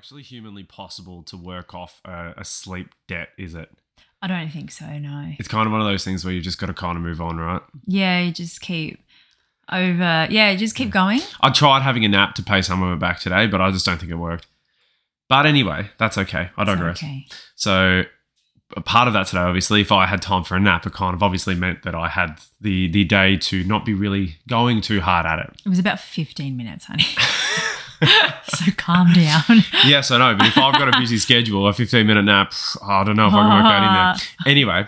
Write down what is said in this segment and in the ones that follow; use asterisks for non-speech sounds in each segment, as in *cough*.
actually humanly possible to work off a, a sleep debt, is it? I don't think so, no. It's kind of one of those things where you've just got to kind of move on, right? Yeah, you just keep over. Yeah, you just keep going. I tried having a nap to pay some of it back today, but I just don't think it worked. But anyway, that's okay. I digress. okay. So a part of that today, obviously, if I had time for a nap, it kind of obviously meant that I had the the day to not be really going too hard at it. It was about 15 minutes, honey. *laughs* *laughs* so calm down. Yes, I know, but if I've got a busy schedule, a 15 minute nap, I don't know if I can work that in there. *laughs* Anyway,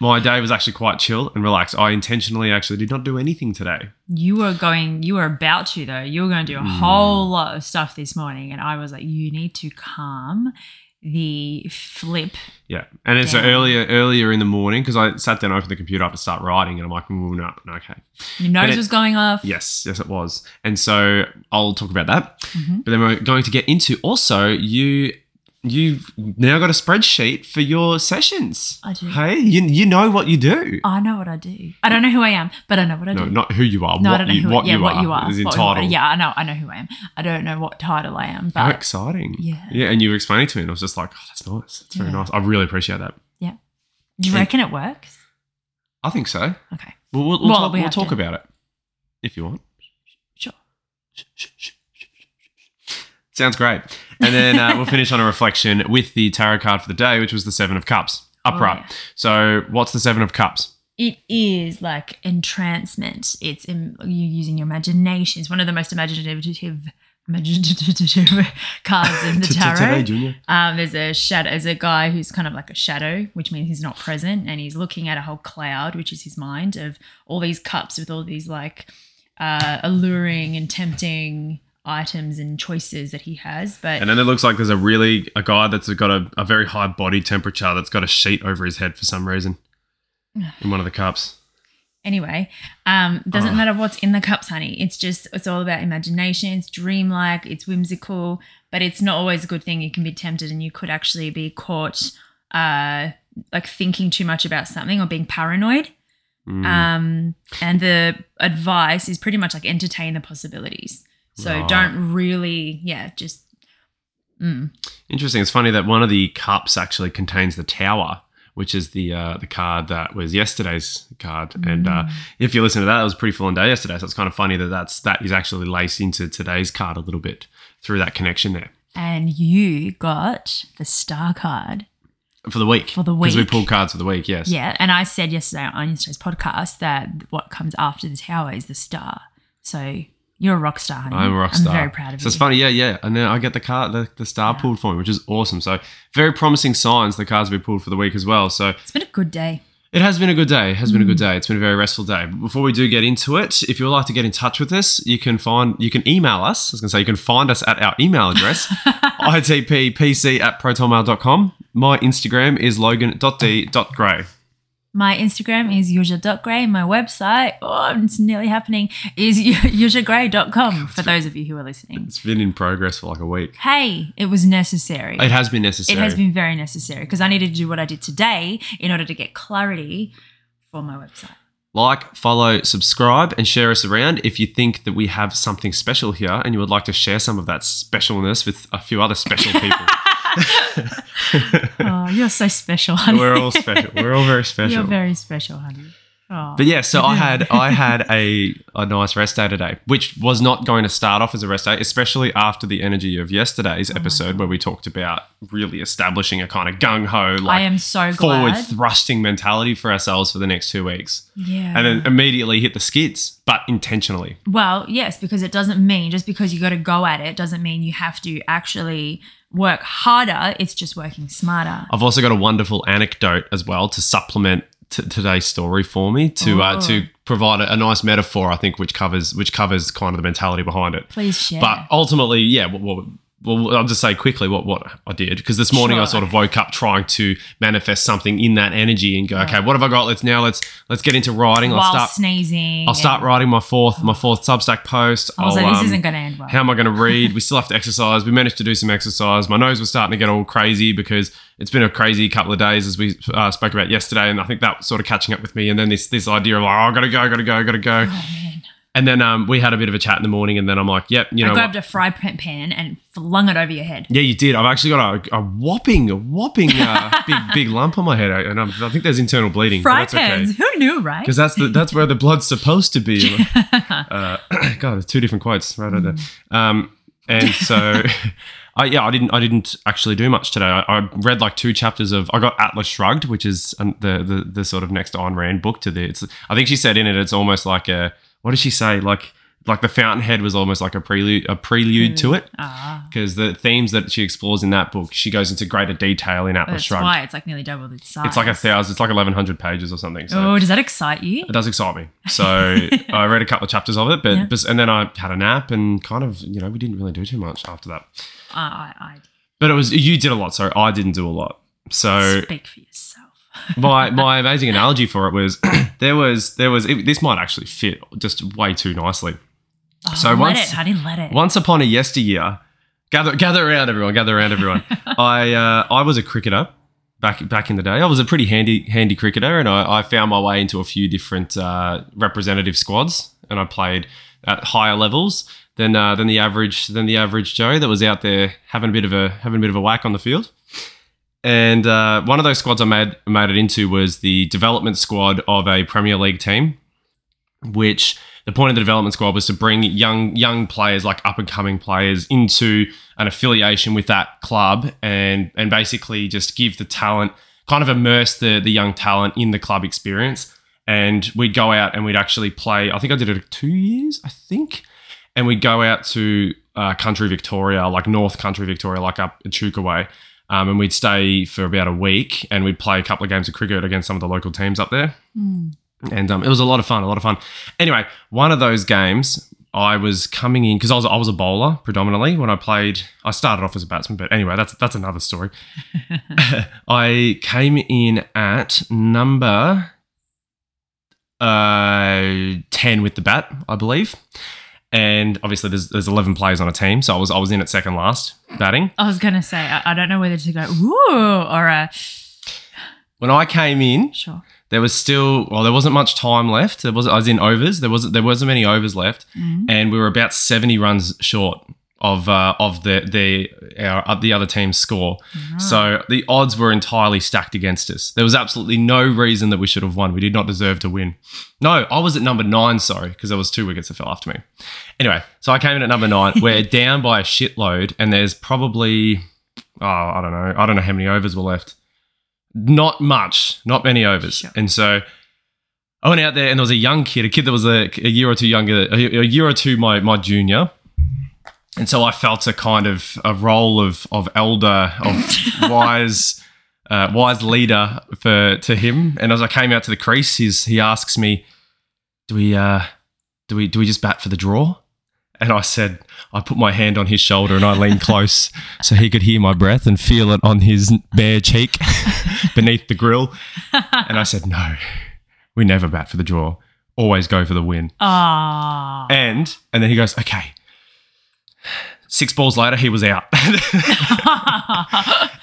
my day was actually quite chill and relaxed. I intentionally actually did not do anything today. You were going, you were about to though. You were going to do a Hmm. whole lot of stuff this morning. And I was like, you need to calm the flip. Yeah, and it's earlier earlier in the morning because I sat down, opened the computer up to start writing, and I'm like, "Mm, no, no, okay. Your nose it- was going off. Yes, yes, it was. And so I'll talk about that. Mhm. But then we're going to get into also you. You've now got a spreadsheet for your sessions. I do. Hey, you, you know what you do. I know what I do. I don't know who I am, but I know what I do. No, do. not who you are. No, what I don't know you, who. what yeah, you what are you are. is entitled. yeah, I know. I know who I am. I don't know what title I am, How exciting. Yeah. Yeah, and you were explaining to me, and I was just like, oh, that's nice. It's very Yeah. nice. I really appreciate that. Yeah. Do you and- reckon it works? I think so. Okay, We'll, we'll, we'll Well, talk, we we'll talk to. about it if you want. sure. Sounds great. And then uh, we'll finish on a reflection with the tarot card for the day, which was the Seven of Cups, upright. yeah. So, what's the Seven of Cups? It is like entrancement. It's in, you using your imagination. It's one of the most imaginative, imaginative *laughs* cards in the Today, tarot. Junior. Um, there's a shadow. There's a guy who's kind of like a shadow, which means he's not present, and he's looking at a whole cloud, which is his mind of all these cups with all these like uh, alluring and tempting items and choices that he has. But And then it looks like there's a really a guy that's got a, a very high body temperature that's got a sheet over his head for some reason in one of the cups. anyway, um, doesn't Oh. matter what's in the cups, honey. It's just it's all about imagination. It's dreamlike. It's whimsical, but it's not always a good thing. You can be tempted, and you could actually be caught, uh, like thinking too much about something or being paranoid. Mm. Um, and the advice is pretty much like entertain the possibilities. So Right. don't really, yeah, just mm, Interesting. It's funny that one of the cups actually contains the tower, which is the uh, the card that was yesterday's card. And uh, Mm. if you listen to that, it was a pretty full on day yesterday. So it's kind of funny that that's that is actually laced into today's card a little bit through that connection there and you got the star card. for the week. For the week, because we pulled cards for the week. Yes. Yeah, and I said yesterday on yesterday's podcast that what comes after the tower is the star. So you're a rock star, honey. I'm a rock star. I'm very proud of so you. So it's funny, yeah, yeah. And then I get the car, the, the star Yeah. pulled for me, which is awesome. So very promising signs. The cards we pulled for the week as well. So It's been a good day. It has been a good day. It has been a good Mm. day. It's been a very restful day. But before we do get into it, if you would like to get in touch with us, you can find you can email us. I was gonna say you can find us at our email address, *laughs* itppc at protonmail.com. My Instagram is logan.d.gray. My Instagram is yuzha.gray. My website, oh, it's nearly happening, is *laughs* yuzhagray.com for those of you who are listening. It's been in progress for like a week. Hey, it was necessary. It has been necessary. It has been very necessary because I needed to do what I did today in order to get clarity for my website. like, follow, subscribe, and share us around if you think that we have something special here and you would like to share some of that specialness with a few other special people. *laughs* *laughs* Oh, you're so special, honey. We're all special. We're all very *laughs* special. You're very special, honey. Oh. But yeah, so I had I had a, a nice rest day today, which was not going to start off as a rest day, especially after the energy of yesterday's Oh episode where we talked about really establishing a kind of gung ho, like I am so forward glad. thrusting mentality for ourselves for the next two weeks, yeah. and then immediately hit the skids, but intentionally. well, yes, because it doesn't mean just because you got to go at it doesn't mean you have to actually work harder. It's just working smarter. I've also got a wonderful anecdote as well to supplement t- today's story for me to uh, Oh. to provide a, a nice metaphor, I think, which covers which covers kind of the mentality behind it. Please share. But ultimately, yeah. Well, well, well, I'll just say quickly what, what I did because this morning I sort of woke up trying to manifest something in that energy and go, okay, what have I got? Let's now let's let's get into writing. I'll While start. sneezing. I'll start writing my fourth my fourth Substack post. I was I'll, like, this um, isn't going to end well. how am I going to read? We still have to exercise. We managed to do some exercise. My nose was starting to get all crazy because it's been a crazy couple of days, as we uh, spoke about yesterday, and I think that was sort of catching up with me. And then this this idea of like, oh, I gotta go, I gotta go, gotta go. oh, man. And then um, we had a bit of a chat in the morning, and then I'm like, "Yep, you know, I what? grabbed a fry pan and flung it over your head. yeah, you did. I've actually got a, a whopping, a whopping uh, *laughs* big, big lump on my head, and I'm, I think there's internal bleeding. Fry pans. okay Who knew, right? because that's the that's where the blood's supposed to be. *laughs* uh, *clears throat* God, there's two different quotes right over there. Um, and so, *laughs* I yeah, I didn't I didn't actually do much today. I, I read like two chapters of I got Atlas Shrugged, which is the the the sort of next Ayn Rand book to the. It's I think she said in it it's almost like a what does she say like like the Fountainhead was almost like a prelude a prelude to it Ah, because the themes that she explores in that book she goes into greater detail in Atlas that's Shrugged. why it's like nearly double its size. It's like a thousand. It's like eleven hundred pages or something. So Oh, does that excite you? it does excite me. *laughs* So I read a couple of chapters of it, but, Yeah. but and then I had a nap and kind of you know we didn't really do too much after that. I, I, But it was you did a lot, so I didn't do a lot. So speak for yourself. My my amazing analogy for it was *clears throat* there was there was it, this might actually fit just way too nicely. Oh, So let once- it, honey, let it. Once upon a yesteryear, gather gather around everyone, gather around everyone. *laughs* I uh, I was a cricketer back back in the day. I was a pretty handy handy cricketer, and I, I found my way into a few different uh, representative squads, and I played at higher levels than uh, than the average than the average Joe that was out there having a bit of a having a bit of a whack on the field. And uh, one of those squads I made made it into was the development squad of a Premier League team, which the point of the development squad was to bring young young players like up and coming players into an affiliation with that club and and basically just give the talent kind of immerse the the young talent in the club experience. And we'd go out and we'd actually play I think I did it 2 years I think. And we'd go out to uh, country Victoria like North Country Victoria like up Echuca way um, and we'd stay for about a week and we'd play a couple of games of cricket against some of the local teams up there and um, it was a lot of fun, a lot of fun. Anyway, one of those games, I was coming in because I was I was a bowler predominantly when I played. I started off as a batsman, but anyway, that's that's another story. *laughs* *laughs* I came in at number uh, ten with the bat, I believe, and obviously there's there's eleven players on a team, so I was I was in at second last batting. I was gonna say I, I don't know whether to go ooh or a When I came in, sure. there was still well there wasn't much time left. There was i was in overs. There wasn't there wasn't many overs left. Mm-hmm. And we were about 70 runs short of uh, of the the our uh, the other team's score. So the odds were entirely stacked against us. There was absolutely no reason that we should have won. We did not deserve to win. No i was at number nine sorry because there was two wickets that fell after me. Anyway so i came in at number nine. *laughs* We're down by a shitload and there's probably oh i don't know i don't know how many overs were left. Not much, not many overs. Sure. And so I went out there and there was a young kid, a kid that was a, a year or two younger, a, a year or two my, my junior. And so I felt a kind of a role of, of elder, of *laughs* wise, uh, wise leader for to him. And as I came out to the crease, he's, he asks me, do we, uh, do we, do we just bat for the draw? And I said, I put my hand on his shoulder and I leaned *laughs* close so he could hear my breath and feel it on his bare cheek *laughs* beneath the grill. And I said, No, we never bat for the draw. Always go for the win. Ah, And and then he goes, Okay. Six balls later, he was out. *laughs*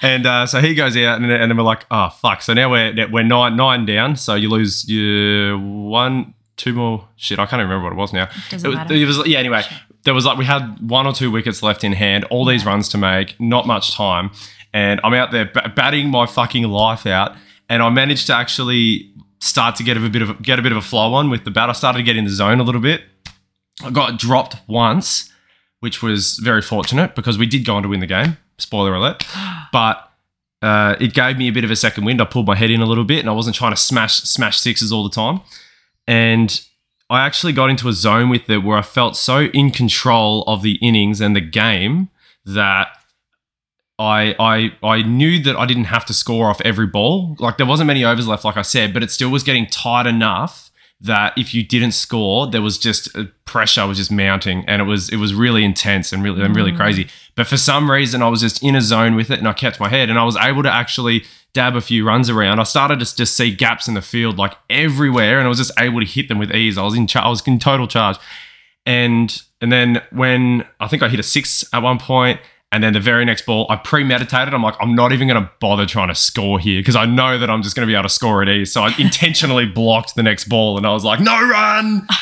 and uh, so he goes out, and, and then we're like, oh fuck. So now we're we're nine nine down. So you lose your one, two more. Shit, I can't remember what it was now. Doesn't it, it was yeah. Anyway, there was like we had one or two wickets left in hand. All these runs to make, not much time, and I'm out there ba- batting my fucking life out, and I managed to actually start to get a bit of get a bit of a flow on with the bat. I started to get in the zone a little bit. I got dropped once, which was very fortunate because we did go on to win the game. Spoiler alert. *gasps* But uh, it gave me a bit of a second wind. I pulled my head in a little bit and I wasn't trying to smash smash sixes all the time. And I actually got into a zone with it where I felt so in control of the innings and the game that I I I knew that I didn't have to score off every ball. Like there wasn't many overs left, like I said, but it still was getting tight enough that if you didn't score, there was just uh, pressure was just mounting, and it was it was really intense and really and really crazy. But for some reason, I was just in a zone with it, and I kept my head, and I was able to actually dab a few runs around. I started to just see gaps in the field like everywhere, and I was just able to hit them with ease. I was in char- I was in total charge, and and then when I think I hit a six at one point. And then the very next ball, I premeditated. I'm like, I'm not even going to bother trying to score here because I know that I'm just going to be able to score at ease. So I intentionally *laughs* blocked the next ball and I was like, no run. *laughs*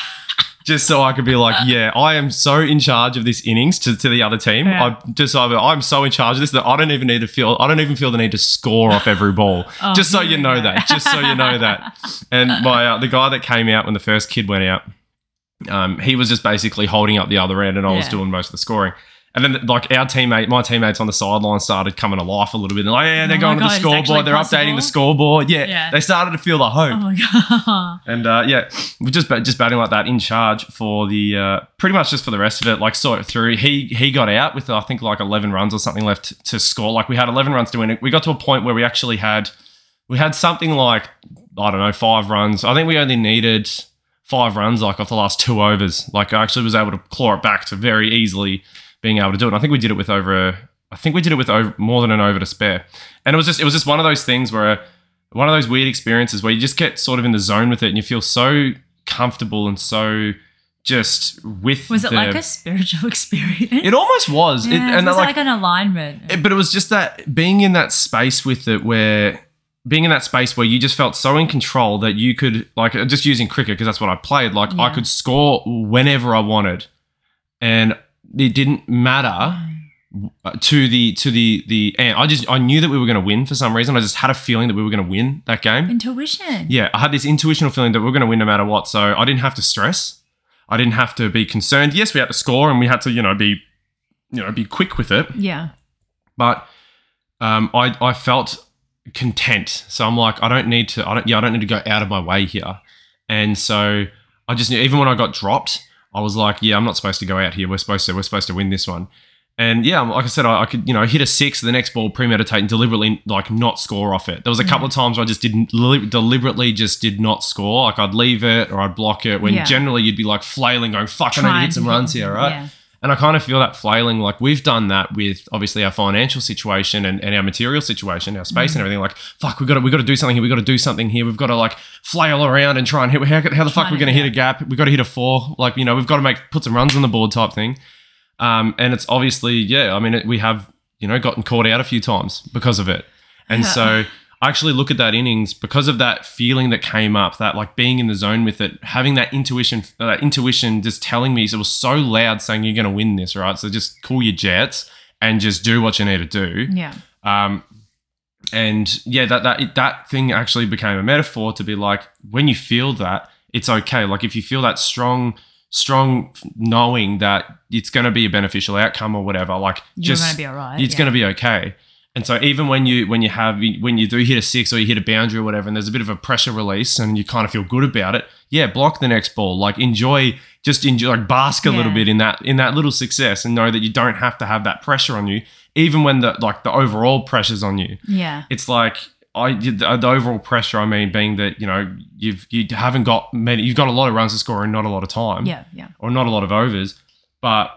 just so I could be like, yeah, I am so in charge of this innings to, to the other team. Yeah. I just I'm so in charge of this that I don't even need to feel I don't even feel the need to score off every ball. *laughs* Oh, just so you know that. Just so you know that. And my uh, the guy that came out when the first kid went out, um, he was just basically holding up the other end, and I was doing most of the scoring. And then, like our teammate, my teammates on the sideline started coming to life a little bit. They're like, yeah, they're Oh going to the scoreboard. They're updating the scoreboard. Yeah, Yeah. they started to feel the hope. Oh my god. And uh, yeah, we're just just batting like that in charge for the uh, pretty much just for the rest of it. Like saw it through. He he got out with I think like eleven runs or something left to score. Like we had eleven runs to win it. We got to a point where we actually had we had something like I don't know five runs. I think we only needed five runs like off the last two overs. Like I actually was able to claw it back to very easily being able to do it. And I think we did it with over. a- I think we did it with over, more than an over to spare. And it was just it was just one of those things where one of those weird experiences where you just get sort of in the zone with it and you feel so comfortable and so just with Was it the- like a spiritual *laughs* experience? it almost was it, yeah, and it was like, like, an alignment. it- but it was just that being in that space with it where being in that space where you just felt so in control that you could like just using cricket because that's what I played like I could score whenever I wanted and it didn't matter to the to the the and I just I knew that we were going to win for some reason. I just had a feeling that we were going to win that game. Intuition. Yeah, I had this intuitional feeling that we are going to win no matter what. So I didn't have to stress. I didn't have to be concerned. Yes, we had to score and we had to you know be you know be quick with it. Yeah. But um, I I felt content. So I'm like I don't need to. I don't yeah I don't need to go out of my way here. And so I just knew even when I got dropped, I was like, yeah, I'm not supposed to go out here. We're supposed to we're supposed to win this one. And yeah, like I said, I, I could you know hit a six, the next ball premeditate and deliberately like not score off it. There was a couple of mm. times where I just didn't li- deliberately just did not score. Like I'd leave it or I'd block it. When Yeah. generally you'd be like flailing, going fuck, I need to Trying hit some runs here, right? Yeah. And I kind of feel that flailing, like we've done that with obviously our financial situation and, and our material situation, our space Mm. and everything. Like, fuck, we got to we got to do something here. We got to do something here. We've got to like flail around and try and hit. How, how the fuck Trying we're going to hit a gap? We got to hit a four. Like, you know, we've got to make put some runs on the board type thing. Um, and it's obviously, yeah. I mean, it, we have you know gotten caught out a few times because of it. And so I actually look at that innings because of that feeling that came up, that like being in the zone with it, having that intuition, that intuition just telling me, it was so loud saying you're going to win this, right? So just cool your jets and just do what you need to do. Yeah. Um, and yeah, that that that thing actually became a metaphor to be like when you feel that it's okay. Like if you feel that strong, strong knowing that it's going to be a beneficial outcome or whatever, like You're just gonna be all right. it's yeah. going to be okay. And so even when you when you have when you do hit a six or you hit a boundary or whatever, and there's a bit of a pressure release and you kind of feel good about it, yeah, block the next ball. Like enjoy, just enjoy, like bask a little bit in that in that little success, and know that you don't have to have that pressure on you, even when the like the overall pressure's on you. Yeah. It's like I the, the overall pressure. I mean, being that you know you've you haven't got many, you've got a lot of runs to score and not a lot of time Yeah. Yeah. or not a lot of overs. But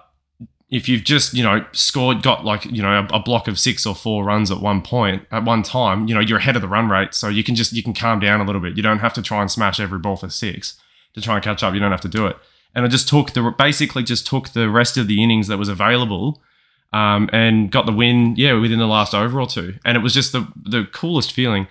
if you've just, you know, scored, got like, you know, a, a block of six or four runs at one point, at one time, you know, you're ahead of the run rate. So you can just, you can calm down a little bit. You don't have to try and smash every ball for six to try and catch up. You don't have to do it. And I just took the, basically just took the rest of the innings that was available um, and got the win, yeah, within the last over or two. And it was just the, the coolest feeling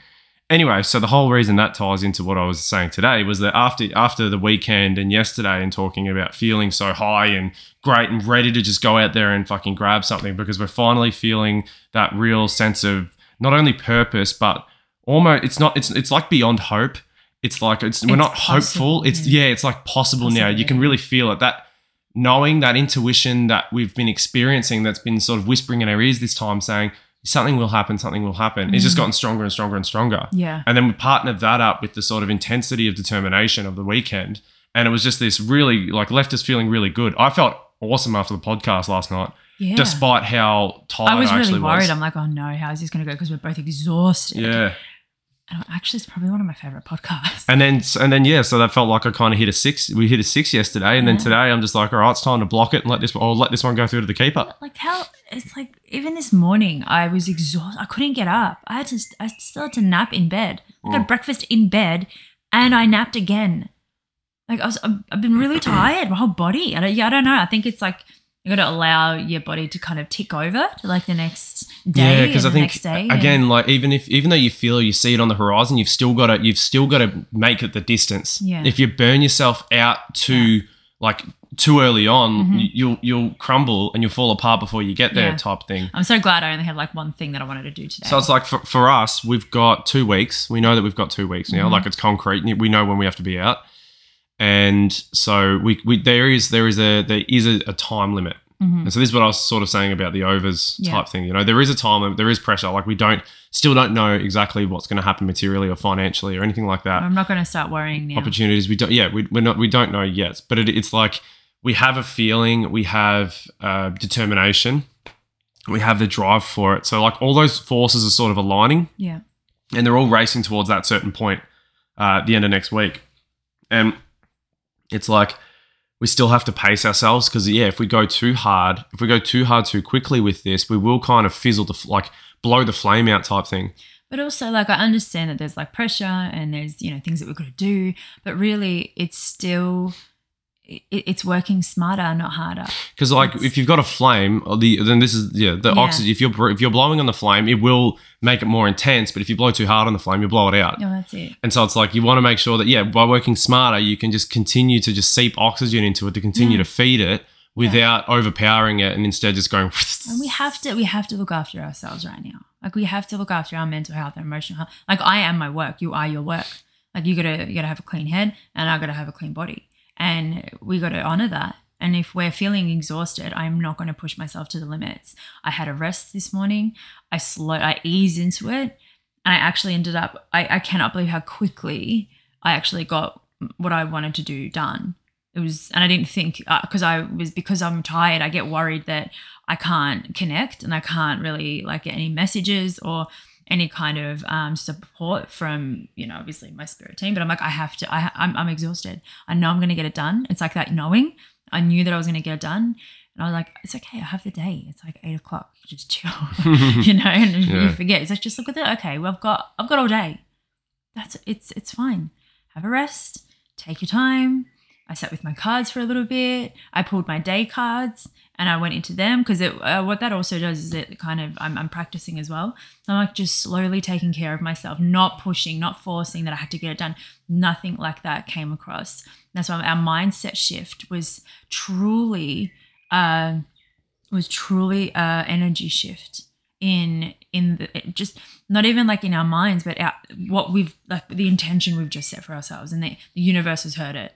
anyway, so the whole reason that ties into what I was saying today was that after after the weekend and yesterday and talking about feeling so high and great and ready to just go out there and fucking grab something because we're finally feeling that real sense of not only purpose but almost it's not it's it's like beyond hope. It's like it's we're not possible, hopeful. It's yeah. yeah, it's like possible now. You can really feel it. That knowing that intuition that we've been experiencing that's been sort of whispering in our ears this time saying something will happen, something will happen. It's just Mm. gotten stronger and stronger and stronger. Yeah. And then we partnered that up with the sort of intensity of determination of the weekend. And it was just this really, like, left us feeling really good. I felt awesome after the podcast last night, Yeah. despite how tired I was I, was really worried. was. I'm like, oh no, how's this going to go? Because we're both exhausted. yeah. And actually, it's probably one of my favorite podcasts. And then, and then, yeah, so that felt like I kind of hit a six. We hit a six yesterday. And then today I'm just like, all right, it's time to block it and let this, or let this one go through to the keeper. like how it's like even this morning I was exhausted. I couldn't get up. I had to. I still had to nap in bed. I Mm. got breakfast in bed, and I napped again. Like I was. I've I've been really *clears throat* tired. My whole body. I don't, yeah, I don't know. I think it's like you got to allow your body to kind of tick over to like the next day. Yeah, because I think again, like even if even though you feel you see it on the horizon, you've still got to you've still got to make it the distance. Yeah. If you burn yourself out to like too early on, you- you'll you'll crumble and you'll fall apart before you get there, Yeah. type thing. I'm so glad I only had like one thing that I wanted to do today. So it's like for, for us, we've got two weeks. We know that we've got two weeks now. Mhm. Like it's concrete. We know when we have to be out, and so we, we there is there is a there is a, a time limit. Mhm. And so this is what I was sort of saying about the overs Yeah. type thing. You know, there is a time limit. There is pressure. Like we don't still don't know exactly what's going to happen materially or financially or anything like that. I'm not going to start worrying now. Opportunities we don't. Yeah, we, we're not. We don't know yet. But it, it's like we have a feeling. We have uh, determination. We have the drive for it. So like all those forces are sort of aligning Yeah. and they're all racing towards that certain point uh, at the end of next week. And it's like we still have to pace ourselves because yeah, if we go too hard, if we go too hard too quickly with this, we will kind of fizzle the like blow the flame out type thing. But also, like, I understand that there's like pressure and there's, you know, things that we've got to do, but really it's still, it's working smarter, not harder. Because like It's- if you've got a flame, uh, the then this is yeah the Yeah. oxygen. If you're if you're blowing on the flame, it will make it more intense. But if you blow too hard on the flame, you blow it out. No, that's it. And so it's like you want to make sure that yeah, by working smarter, you can just continue to just seep oxygen into it to continue Yeah. to feed it without overpowering it, and instead just going. And we have to, we have to look after ourselves right now. Like, we have to look after our mental health and emotional health. Like, I am my work. You are your work. Like, you gotta, you gotta have a clean head, and I gotta have a clean body, and we gotta honor that. And if we're feeling exhausted, I'm not going to push myself to the limits. I had a rest this morning. I slow, I ease into it, and I actually ended up. I, I cannot believe how quickly I actually got what I wanted to do done. It was, and I didn't think uh, because I was because I'm tired. I get worried that I can't connect and I can't really like get any messages or any kind of um, support from you know obviously my spirit team. But I'm like I have to. I, I'm I'm exhausted. I know I'm going to get it done. It's like that knowing. I knew that I was going to get it done. And I was like, it's okay. I have the day. It's like eight o'clock. Just chill, *laughs* you know. And you forget. It's like just look at it. Okay, well, I've got I've got all day. That's it's it's fine. Have a rest. Take your time. I sat with my cards for a little bit. I pulled my day cards and I went into them because uh, what that also does is it kind of I'm, I'm practicing as well. So I'm like just slowly taking care of myself, not pushing, not forcing that I had to get it done. Nothing like that came across. That's why our mindset shift was truly uh, was truly a energy shift in in the, just not even like in our minds, but our, what we've like the intention we've just set for ourselves, and the, the universe has heard it,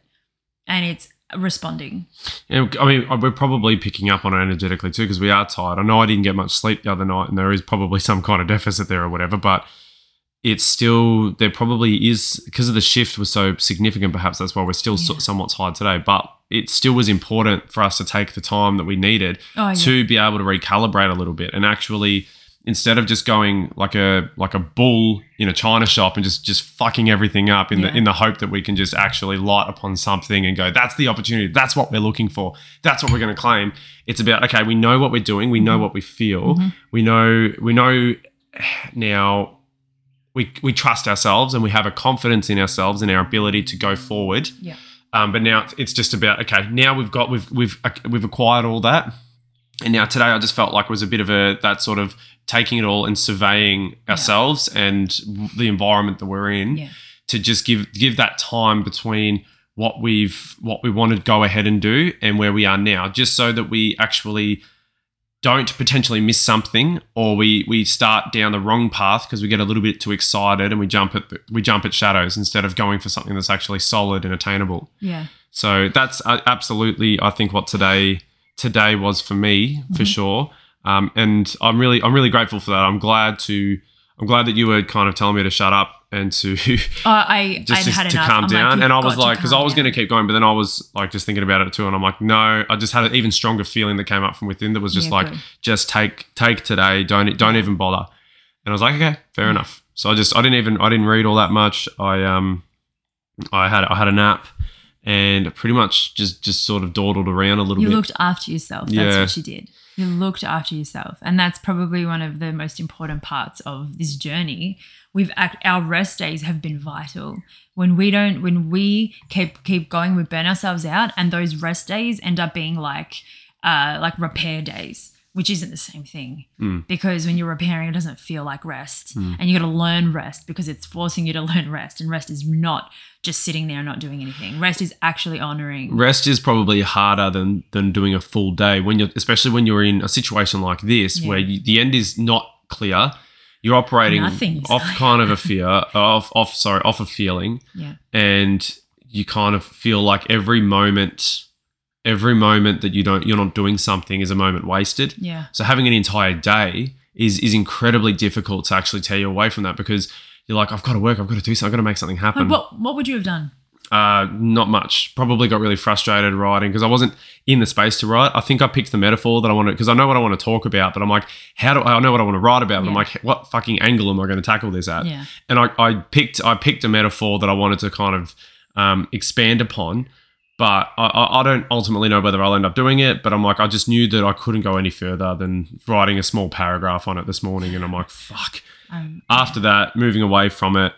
and it's responding. Yeah, I mean, uh, we're probably picking up on it energetically too because we are tired. I know I didn't get much sleep the other night, and there is probably *laughs* some kind of deficit there or whatever. But it's still there. Probably is because of the shift was so significant. Perhaps that's why we're still so- somewhat tired today. But it still was important for us to take the time that we needed Oh yeah, to be able to recalibrate a little bit and actually instead of just going like a like a bull in a china shop and just just fucking everything up in Yeah. the in the hope that we can just actually light upon something and go that's the opportunity that's what we're looking for that's what we're going to claim it's about okay we know what we're doing we know Mhm. what we feel Mhm. we know we know now we we trust ourselves and we have a confidence in ourselves and our ability to go forward Yeah. um, but now it's- it's just about okay. Now we've got we've we've we've acquired all that, and now today I just felt like it was a bit of a that sort of taking it all and surveying ourselves and the environment that we're in Yeah. to just give give that time between what we've what we want to go ahead and do and where we are now, just so that we actually don't potentially miss something or we we start down the wrong path because we get a little bit too excited and we jump at we jump at shadows instead of going for something that's actually solid and attainable. yeah, So that's uh, absolutely, I think, what today today was for me for Mhm. sure. Um, and I'm really, I'm really grateful for that. I'm glad to, I'm glad that you were kind of telling me to shut up and to Oh, I *laughs* just, had to calm I'm down. "You've and I was like, because I was going to keep going, but then I was like just thinking about it too, and I'm like, no, I just had an even stronger feeling that came up from within that was just Yeah, like, good. just take take today, don't don't even bother. And I was like, okay, fair Yeah. enough. So I just I didn't even I didn't read all that much. I um I had I had a nap and pretty much just just sort of dawdled around a little You bit. You looked after yourself. That's Yeah. what you did. You looked after yourself, and that's probably one of the most important parts of this journey. We've act, our rest days have been vital. When we don't, when we keep keep going, we burn ourselves out, and those rest days end up being like, uh, like repair days. which isn't the same thing Mm. because when you're repairing, it doesn't feel like rest, and you got to learn rest because it's forcing you to *laughs* learn rest, and rest is not just sitting there and not doing anything. Rest is actually honoring. Rest is probably harder than than doing a full day when you're, especially when you're in a situation like this Yeah. where you, the end is not clear. You're operating Nothing's off clear. kind of a *laughs* fear, off off sorry, off a feeling, Yeah, and you kind of feel like every moment, every moment that you don't, you're not doing something is a moment wasted. yeah, So having an entire day is is incredibly difficult to actually tear you away from that because you're like, I've got to work, I've got to do something, I've got to make something happen. What what would you have done? Uh, not much. Probably got really frustrated writing because I wasn't in the space to write. I think I picked the metaphor that I wanted because I know what I want to talk about, but I'm like, how do I know what I want to write about? But I'm like, what fucking angle am I going to tackle this at? Yeah, And I, I picked I picked a metaphor that I wanted to kind of um, expand upon, but I, I don't ultimately know whether I'll end up doing it. But I'm like, I just knew that I couldn't go any further than writing a small paragraph on it this morning, and I'm like, fuck um, after that, moving away from it,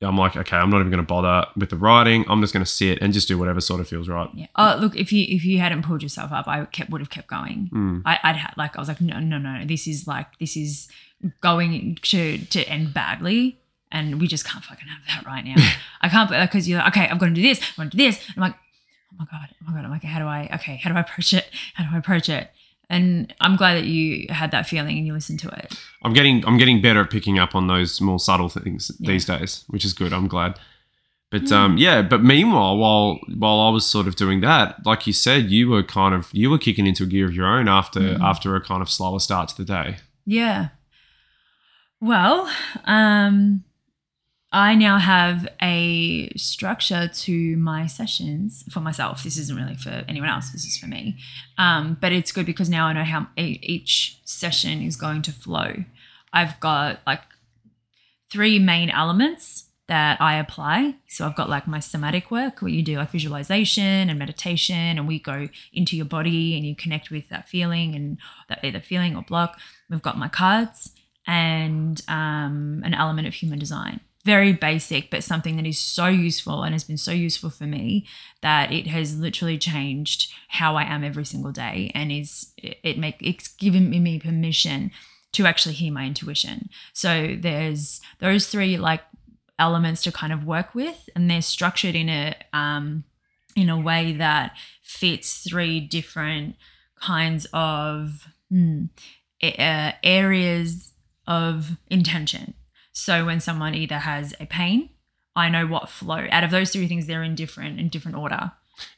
I'm like, okay, I'm not even going to bother with the writing. I'm just going to sit and just do whatever sort of feels right. yeah. Oh, look, if you if you hadn't pulled yourself up, I kept would have kept going. Mm. I, I'd had like I was like, no, no, no, this is like this is going to to end badly, and we just can't fucking have that right now. *laughs* I can't because you're like, okay, I'm going to do this, I'm going to do this. I'm like, oh my god, oh my god. I'm like, how do I? Okay, how do I approach it? How do I approach it? And I'm glad that you had that feeling and you listened to it. I'm getting I'm getting better at picking up on those more subtle things Yeah. these days, which is good. I'm glad. But um, yeah. But meanwhile, while while I was sort of doing that, like you said, you were kind of you were kicking into a gear of your own after Mm. after a kind of slower start to the day. Yeah. Well, um, I now have a structure to my sessions for myself. This isn't really for anyone else. This is for me. Um, but it's good because now I know how each session is going to flow. I've got like three main elements that I apply. So I've got like my somatic work where you do like visualization and meditation, and we go into your body and you connect with that feeling and that either feeling or block. We've got my cards and um, an element of human design. Very basic, but something that is so useful and has been so useful for me that it has literally changed how I am every single day, and is it, make it's given me permission to actually hear my intuition. So there's those three like elements to kind of work with, and they're structured in a um, in a way that fits three different kinds of hmm, uh, areas of intention. So when someone either has a pain, I know what flow out of those three things. They're in different in different order.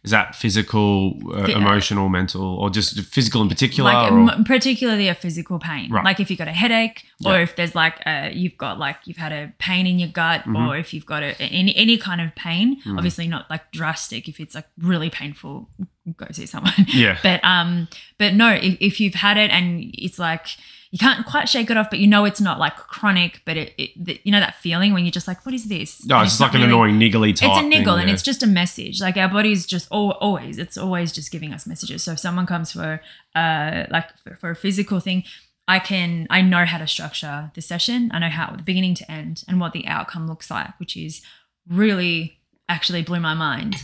Is that physical, uh, uh, emotional, mental, or just physical in particular? like or- particularly a physical pain Right. like if you've got a headache or Yeah. if there's like a, you've got like you've had a pain in your gut Mm-hmm. or if you've got a, any any kind of pain Mm. obviously not like drastic if it's like really painful go see someone Yeah. *laughs* but um but no if, if you've had it and it's like you can't quite shake it off but you know it's not like chronic but it, it the, you know that feeling when you're just like what is this no, And it's just like an really- annoying niggly type. it's a niggle thing, and yeah. it's just a message like our body is just al- always it's always just giving us messages so if someone comes for uh like for, for a physical thing i can i know how to structure the session i know how the beginning to end and what the outcome looks like which is really actually blew my mind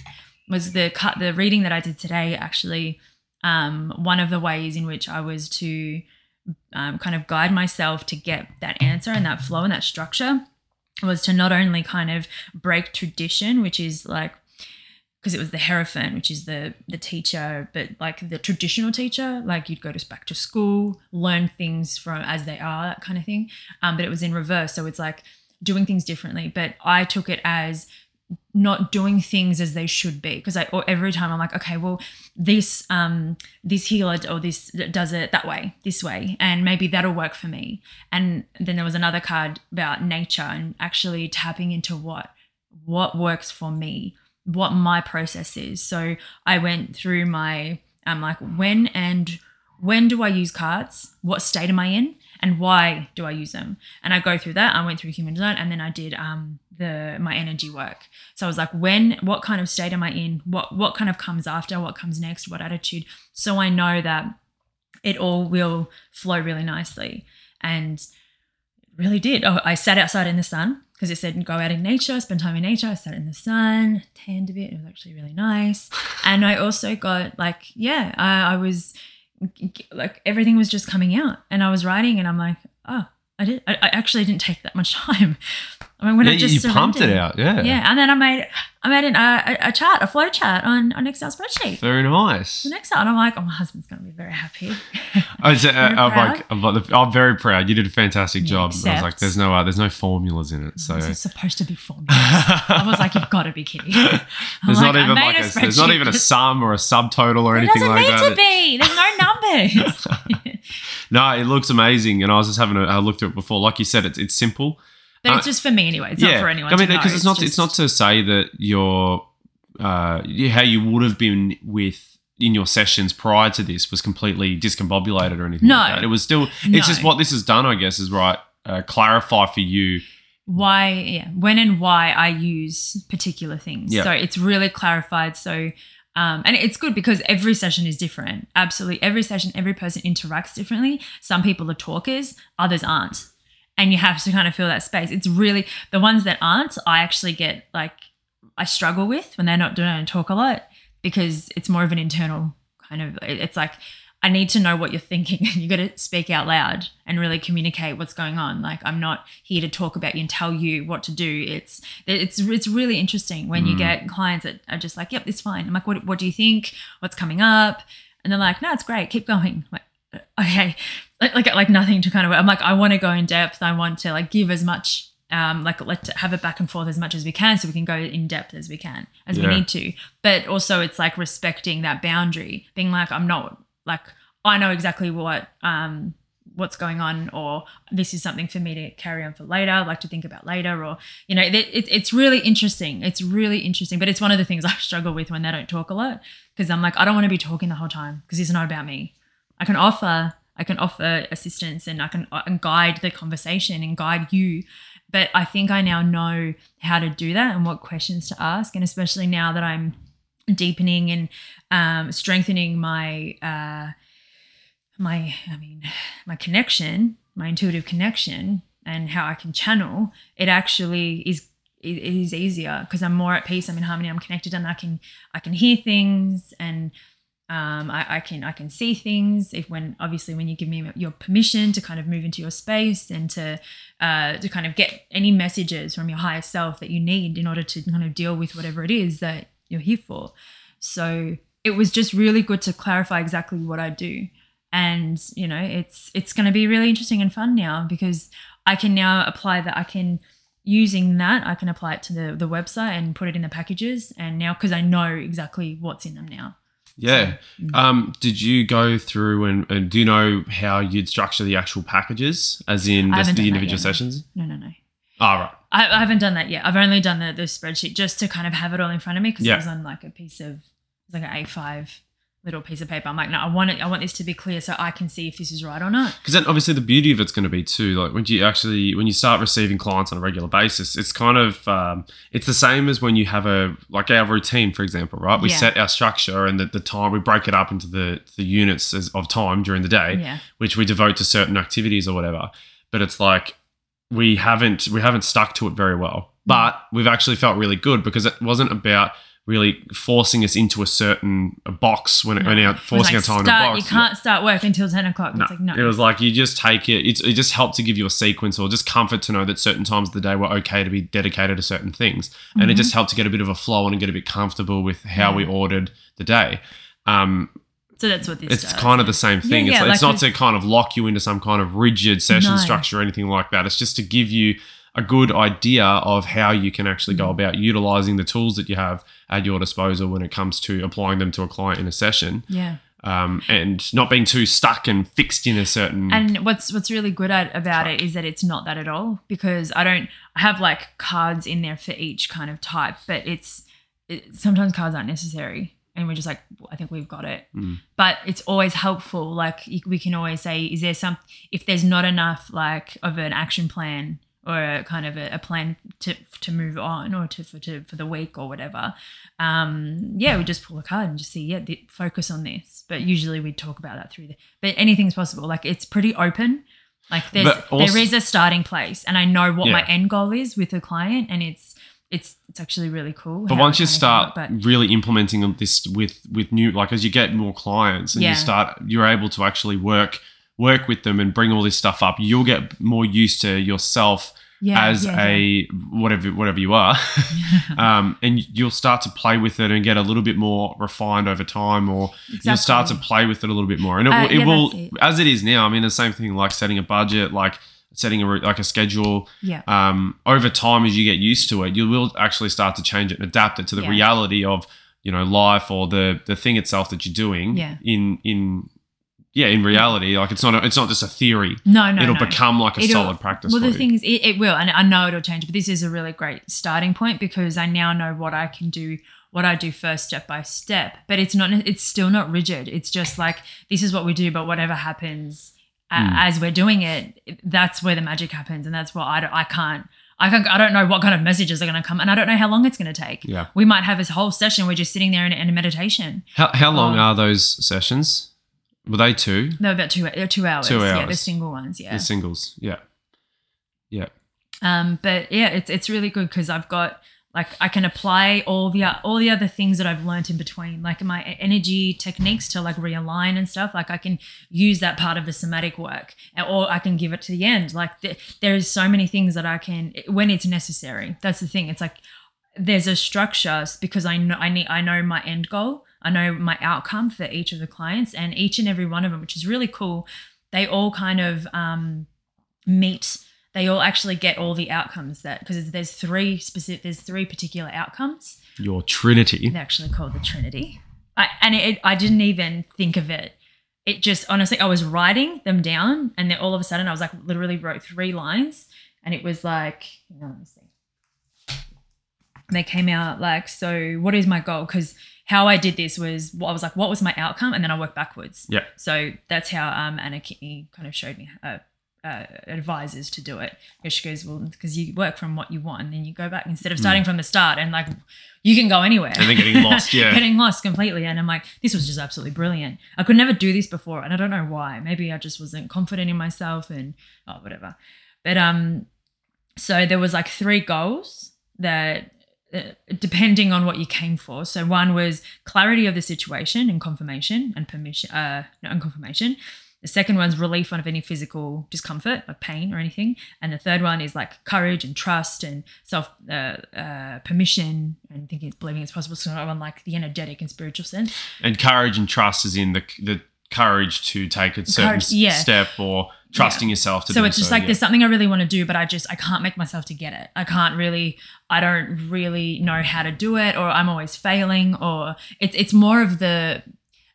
was the cut the reading that i did today actually um one of the ways in which i was to um, kind of guide myself to get that answer and that flow and that structure was to not only kind of break tradition, which is like because it was the Hierophant, which is the the teacher, but like the traditional teacher, like you'd go to back to school, learn things from as they are, that kind of thing. Um, but it was in reverse, so it's like doing things differently. But I took it as not doing things as they should be because I or every time I'm like, okay, well, this um this healer or this does it that way, this way, and maybe that'll work for me. And then there was another card about nature and actually tapping into what what works for me, what my process is. So I went through my um like when and when do I use cards? What state am I in? And why do I use them? And I go through that. I went through human design and then I did um the my energy work. So I was like, when what kind of state am I in? What what kind of comes after? What comes next? What attitude? So I know that it all will flow really nicely. And really did. Oh, I sat outside in the sun because it said go out in nature, spend time in nature. I sat in the sun, tanned a bit. It was actually really nice. And I also got like, yeah, I, I was like everything was just coming out, and I was writing, and I'm like, oh, I did. I, I actually didn't take that much *laughs* time. I mean, when Yeah, I just you pumped it out. Yeah. Yeah, and then I made I made an, uh, a, a chart, a flow chart on on Excel spreadsheet. Very nice. The next and I'm like, oh, my husband's gonna be very happy. *laughs* I was, uh, I'm, like, I'm, like I'm very proud. You did a fantastic Yeah, job. I was like, there's no, uh, there's no formulas in it. So is supposed to be formulas. I was like, you've got to be kidding. *laughs* There's like, not even like a there's not even a sum or a subtotal or anything doesn't like need that. to be. There's no numbers. *laughs* No, it looks amazing. And I was just having a, I looked at it before. Like you said, it's it's simple. But Uh, it's just for me anyway. It's not for anyone. I mean, because it's not it's just- not to say that you're uh, how you would have been with in your sessions prior to this was completely discombobulated or anything. No. like that. it was still. No. It's just what this has done, I guess, is right. Uh, clarify for you. why yeah when and why i use particular things Yeah. so it's really clarified so um, and it's good because every session is different absolutely every session every person interacts differently some people are talkers others aren't and you have to kind of fill that space it's really the ones that aren't i actually get like i struggle with when they're not doing it talk a lot because it's more of an internal kind of it's like I need to know what you're thinking *laughs* and you got to speak out loud and really communicate what's going on. Like I'm not here to talk about you and tell you what to do. It's it's it's really interesting when you mm. get clients that are just like, "Yep, it's fine." I'm like, "What what do you think? What's coming up?" And they're like, "No, it's great. Keep going." I'm like, okay, like like, like nothing to kind of. I'm like, I want to go in depth. I want to like give as much. Um, like let have it back and forth as much as we can, so we can go in depth as we can, as Yeah. we need to. But also, it's like respecting that boundary, being like, I'm not like I know exactly what um what's going on, or this is something for me to carry on for later, I'd like to think about later, or you know, it, it, it's really interesting. It's really interesting, but it's one of the things I *laughs* struggle with when they don't talk a lot because I'm like, I don't want to be talking the whole time because it's not about me. I can offer, I can offer assistance, and I can, I guide the conversation and guide you. But I think I now know how to do that and what questions to ask, and especially now that I'm deepening and um, strengthening my uh, my I mean my connection, my intuitive connection, and how I can channel. It actually is it is easier because I'm more at peace. I'm in harmony. I'm connected, and I can I can hear things and. Um, I, I can I can see things if when obviously when you give me your permission to kind of move into your space and to uh, to kind of get any messages from your higher self that you need in order to kind of deal with whatever it is that you're here for. So it was just really good to clarify exactly what I do. And, you know, it's it's gonna be really interesting and fun now because I can now apply that I can using that, I can apply it to the, the website and put it in the packages and now because I know exactly what's in them now. Yeah. mm. Um, did you go through and, and do you know how you'd structure the actual packages, as in the, the individual no. sessions? No, no, no. Oh, right. I, I haven't done that yet. I've only done the, the spreadsheet just to kind of have it all in front of me because Yeah. it was on like a piece of, like an A5 little piece of paper. I'm like, no, I want it. I want this to be clear so I can see if this is right or not. Because then obviously the beauty of it's going to be too, like when you actually when you start receiving clients on a regular basis, it's kind of um, it's the same as when you have a like our routine, for example, right? We Yeah. set our structure and the, the time we break it up into the the units of time during the day, Yeah. which we devote to certain activities or whatever. But it's like we haven't we haven't stuck to it very well, but we've actually felt really good because it wasn't about really forcing us into a certain a box when it when No. It was forcing like, our time start, in a box. You can't start work until 10 o'clock. No, It's like, no. it was like you just take it. It's, it just helped to give you a sequence or just comfort to know that certain times of the day were okay to be dedicated to certain things, and it Mm-hmm. just helped to get a bit of a flow and get a bit comfortable with how we ordered the day. Um, so that's what this it's does. kind of the same thing. Yeah, it's yeah, it's like not to kind of lock you into some kind of rigid session No. structure or anything like that. It's just to give you a good idea of how you can actually go about utilizing the tools that you have at your disposal when it comes to applying them to a client in a session Yeah. um, and not being too stuck and fixed in a certain And what's what's really good at, about it is that it's not that at all because I don't I have like cards in there for each kind of type, but it's it, sometimes cards aren't necessary and we're just like I think we've got it. But it's always helpful like we can always say is there some if there's not enough like of an action plan or a kind of a, a plan to to move on or to for to for the week or whatever. Um, yeah, we just pull a card and just see, yeah, th- focus on this. But usually we talk about that through the. But anything's possible. Like it's pretty open. Like there's also- there is a starting place, and I know what my end goal is with a client, and it's it's it's actually really cool. But once you start out, but really implementing this with with new, like as you get more clients and Yeah. you start, you're able to actually work work with them and bring all this stuff up. You'll get more used to yourself yeah, as yeah, a whatever whatever you are, *laughs* *laughs* um, and you'll start to play with it and get a little bit more refined over time, or you'll start to play with it a little bit more. And it, Uh, will, it yeah, will, it. as it is now. I mean, the same thing like setting a budget, like setting a like a schedule. yeah, Um, over time, as you get used to it, you will actually start to change it and adapt it to the Yeah. reality of you know life or the the thing itself that you're doing. Yeah. In in yeah, in reality, like it's not a, it's not just a theory. no, no, It'll no. become like a It'll- solid practice. Well, the you. thing is, it, it will, and I know it'll change. But this is a really great starting point because I now know what I can do, what I do first, step by step. But it's not, it's still not rigid. It's just like this is what we do, but whatever happens a Hmm. as we're doing it, that's where the magic happens, and that's what I I can't. I can't, I don't know what kind of messages are going to come, and I don't know how long it's going to take. Yeah. We might have this whole session. We're just sitting there in, in a meditation. How, how long Oh. are those sessions? Were they two? No, about two, uh, two hours. Two hours. Yeah, the single ones. Yeah. The singles. Yeah. Yeah. Um, but yeah, it's it's really good because I've got like I can apply all the all the other things that I've learned in between, like my energy techniques to like realign and stuff. Like I can use that part of the somatic work, or I can give it to the end. Like th- there's so many things that I can when it's necessary. That's the thing. It's like there's a structure because I know I need I know my end goal. I know my outcome for each of the clients, and each and every one of them, which is really cool. They all kind of um, meet they all actually get all the outcomes that because there's three specific there's three particular outcomes. Your Trinity. they're actually called the trinity. I, and it, I didn't even think of it. It just honestly i was writing them down and then all of a sudden i was like literally wrote three lines and it was like hang on, let me see. They came out like so what is my goal? Because how i did this was i was like what was my outcome and then i worked backwards Yeah. so that's how um, Anna Kitney kind of showed me, uh, uh, advisors to do it. Because she goes, well, because you work from what you want, and then you go back instead of starting from the start and like you can go anywhere. And then getting lost, *laughs* yeah. getting lost completely. And I'm like, this was just absolutely brilliant. I could never do this before, and I don't know why. Maybe I just wasn't confident in myself, and oh, whatever. But um, so there was like three goals that depending on what you came for. So one was clarity of the situation and confirmation and permission, uh, no, and confirmation. The second one's relief of any physical discomfort, like pain or anything. And the third one is like courage and trust and self uh, uh, permission and thinking, believing it's possible. So on like the energetic and spiritual sense. And courage and trust is in the the courage to take a certain Courage, yeah. step or trusting yourself to so it's just so, like yeah. there's something I really want to do, but I just I can't make myself to get it. I can't really I don't really know how to do it, or I'm always failing, or it's it's more of the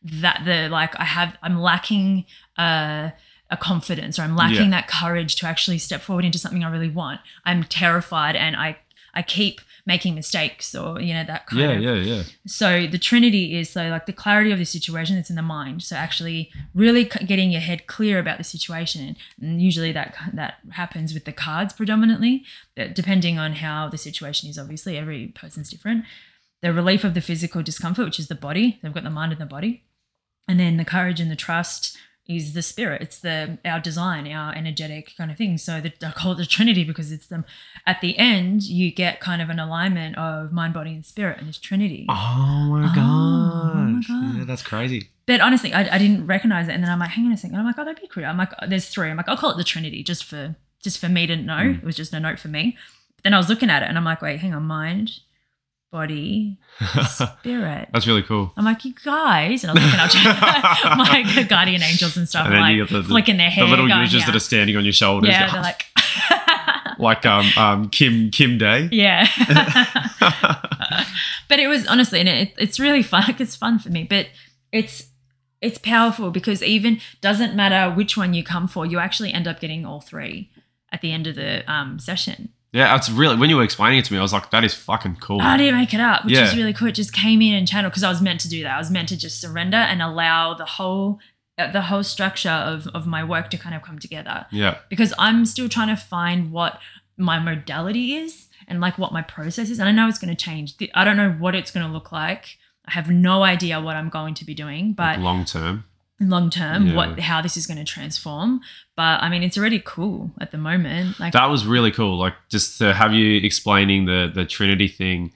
that the like I have I'm lacking uh a confidence or I'm lacking Yeah. that courage to actually step forward into something I really want. I'm terrified and I I keep making mistakes or you know that kind Yeah, of yeah, yeah. yeah. so the trinity is so like the clarity of the situation that's in the mind so actually really getting your head clear about the situation and usually that that happens with the cards predominantly depending on how the situation is obviously every person's different the relief of the physical discomfort which is the body they've got the mind and the body and then the courage and the trust is the spirit. It's the our design our energetic kind of thing. So the, i call it the trinity because it's them at the end you get kind of an alignment of mind body and spirit and this trinity. Oh my Oh, god. oh my God. Yeah, that's crazy. but honestly I, I didn't recognize it and then i'm like hang on a second. I'm like oh that'd be cool. I'm like there's three. I'm like i'll call it the trinity just for just for me to know. Mm. It was just a note for me. But then i was looking at it and i'm like wait hang on mind body *laughs* spirit That's really cool. I'm like, you guys, and I was looking up *laughs* *laughs* my guardian angels and stuff, And and like the, flicking their hair, the little going, users yeah. that are standing on your shoulders. yeah, they're like, like um um Kim Kim Day. yeah. but it was honestly, and it, it's really fun. Like, it's fun for me, but it's it's powerful because even doesn't matter which one you come for, you actually end up getting all three at the end of the um, session. Yeah, that's really when you were explaining it to me, I was like, that is fucking cool. I didn't make it up, which is really cool. It just came in and channeled because I was meant to do that. I was meant to just surrender and allow the whole uh, the whole structure of of my work to kind of come together. Yeah. because I'm still trying to find what my modality is and like what my process is. And I know it's going to change. I don't know what it's going to look like. I have no idea what I'm going to be doing, but long term. Long term Yeah. what how this is going to transform. But I mean, it's already cool at the moment. Like that was really cool. Like just to have you explaining the the Trinity thing,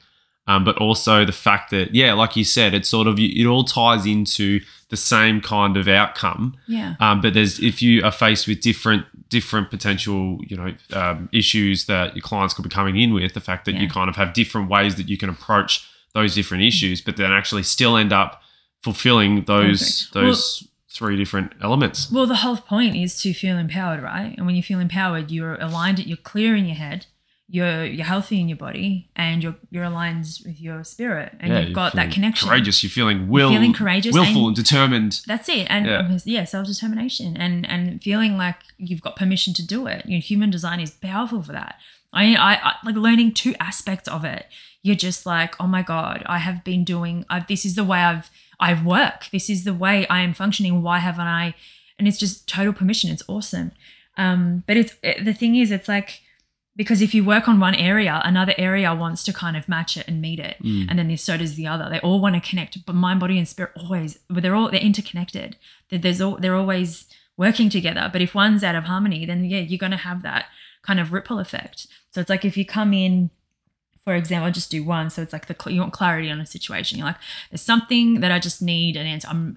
um, but also the fact that yeah, like you said, it's sort of it all ties into the same kind of outcome. yeah, Um, but there's if you are faced with different different potential you know um, issues that your clients could be coming in with, the fact that you kind of have different ways that you can approach those different issues, but then actually still end up fulfilling those Perfect. Well- those three different elements. Well, the whole point is to feel empowered, right? And when you feel empowered, you're aligned, you're clear in your head, you're you're healthy in your body, and you're you're aligned with your spirit, and Yeah, you've got that connection. Courageous. You're feeling will, feeling courageous willful, and- and determined. That's it, and Yeah. um, yeah, self determination, and and feeling like you've got permission to do it. You know, human design is powerful for that. I, I, I like learning two aspects of it. You're just like, oh my god, I have been doing. I've, this is the way I've I've work. This is the way I am functioning. Why haven't I? And it's just total permission. It's awesome. Um, but it's it, the thing is, it's like because if you work on one area, another area wants to kind of match it and meet it, Mm. and then this so does the other. They all want to connect, but mind, body, and spirit always. But they're all they're interconnected. That there's all they're always working together. But if one's out of harmony, then yeah, you're going to have that kind of ripple effect. So it's like if you come in, for example, I'll just do one. So it's like the you want clarity on a situation. You're like, there's something that I just need an answer. I'm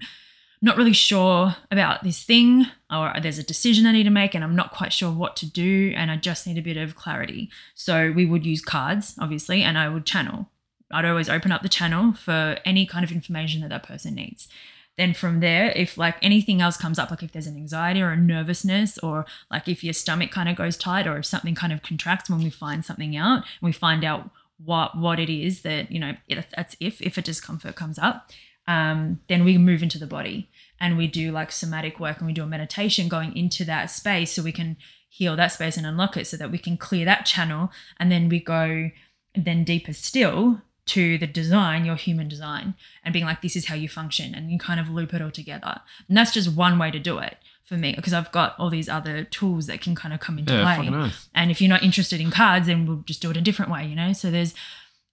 not really sure about this thing, or there's a decision I need to make, and I'm not quite sure what to do, and I just need a bit of clarity. So we would use cards, obviously, and I would channel. I'd always open up the channel for any kind of information that that person needs. Then from there, if like anything else comes up, like if there's an anxiety or a nervousness, or like if your stomach kind of goes tight, or if something kind of contracts when we find something out, and we find out what what it is that you know that's if if a discomfort comes up, um, then we move into the body and we do like somatic work and we do a meditation going into that space so we can heal that space and unlock it so that we can clear that channel and then we go then deeper still to the design, your human design, and being like, this is how you function, and you kind of loop it all together. And that's just one way to do it for me because I've got all these other tools that can kind of come into Yeah, play. And if you're not interested in cards, then we'll just do it a different way, you know? So there's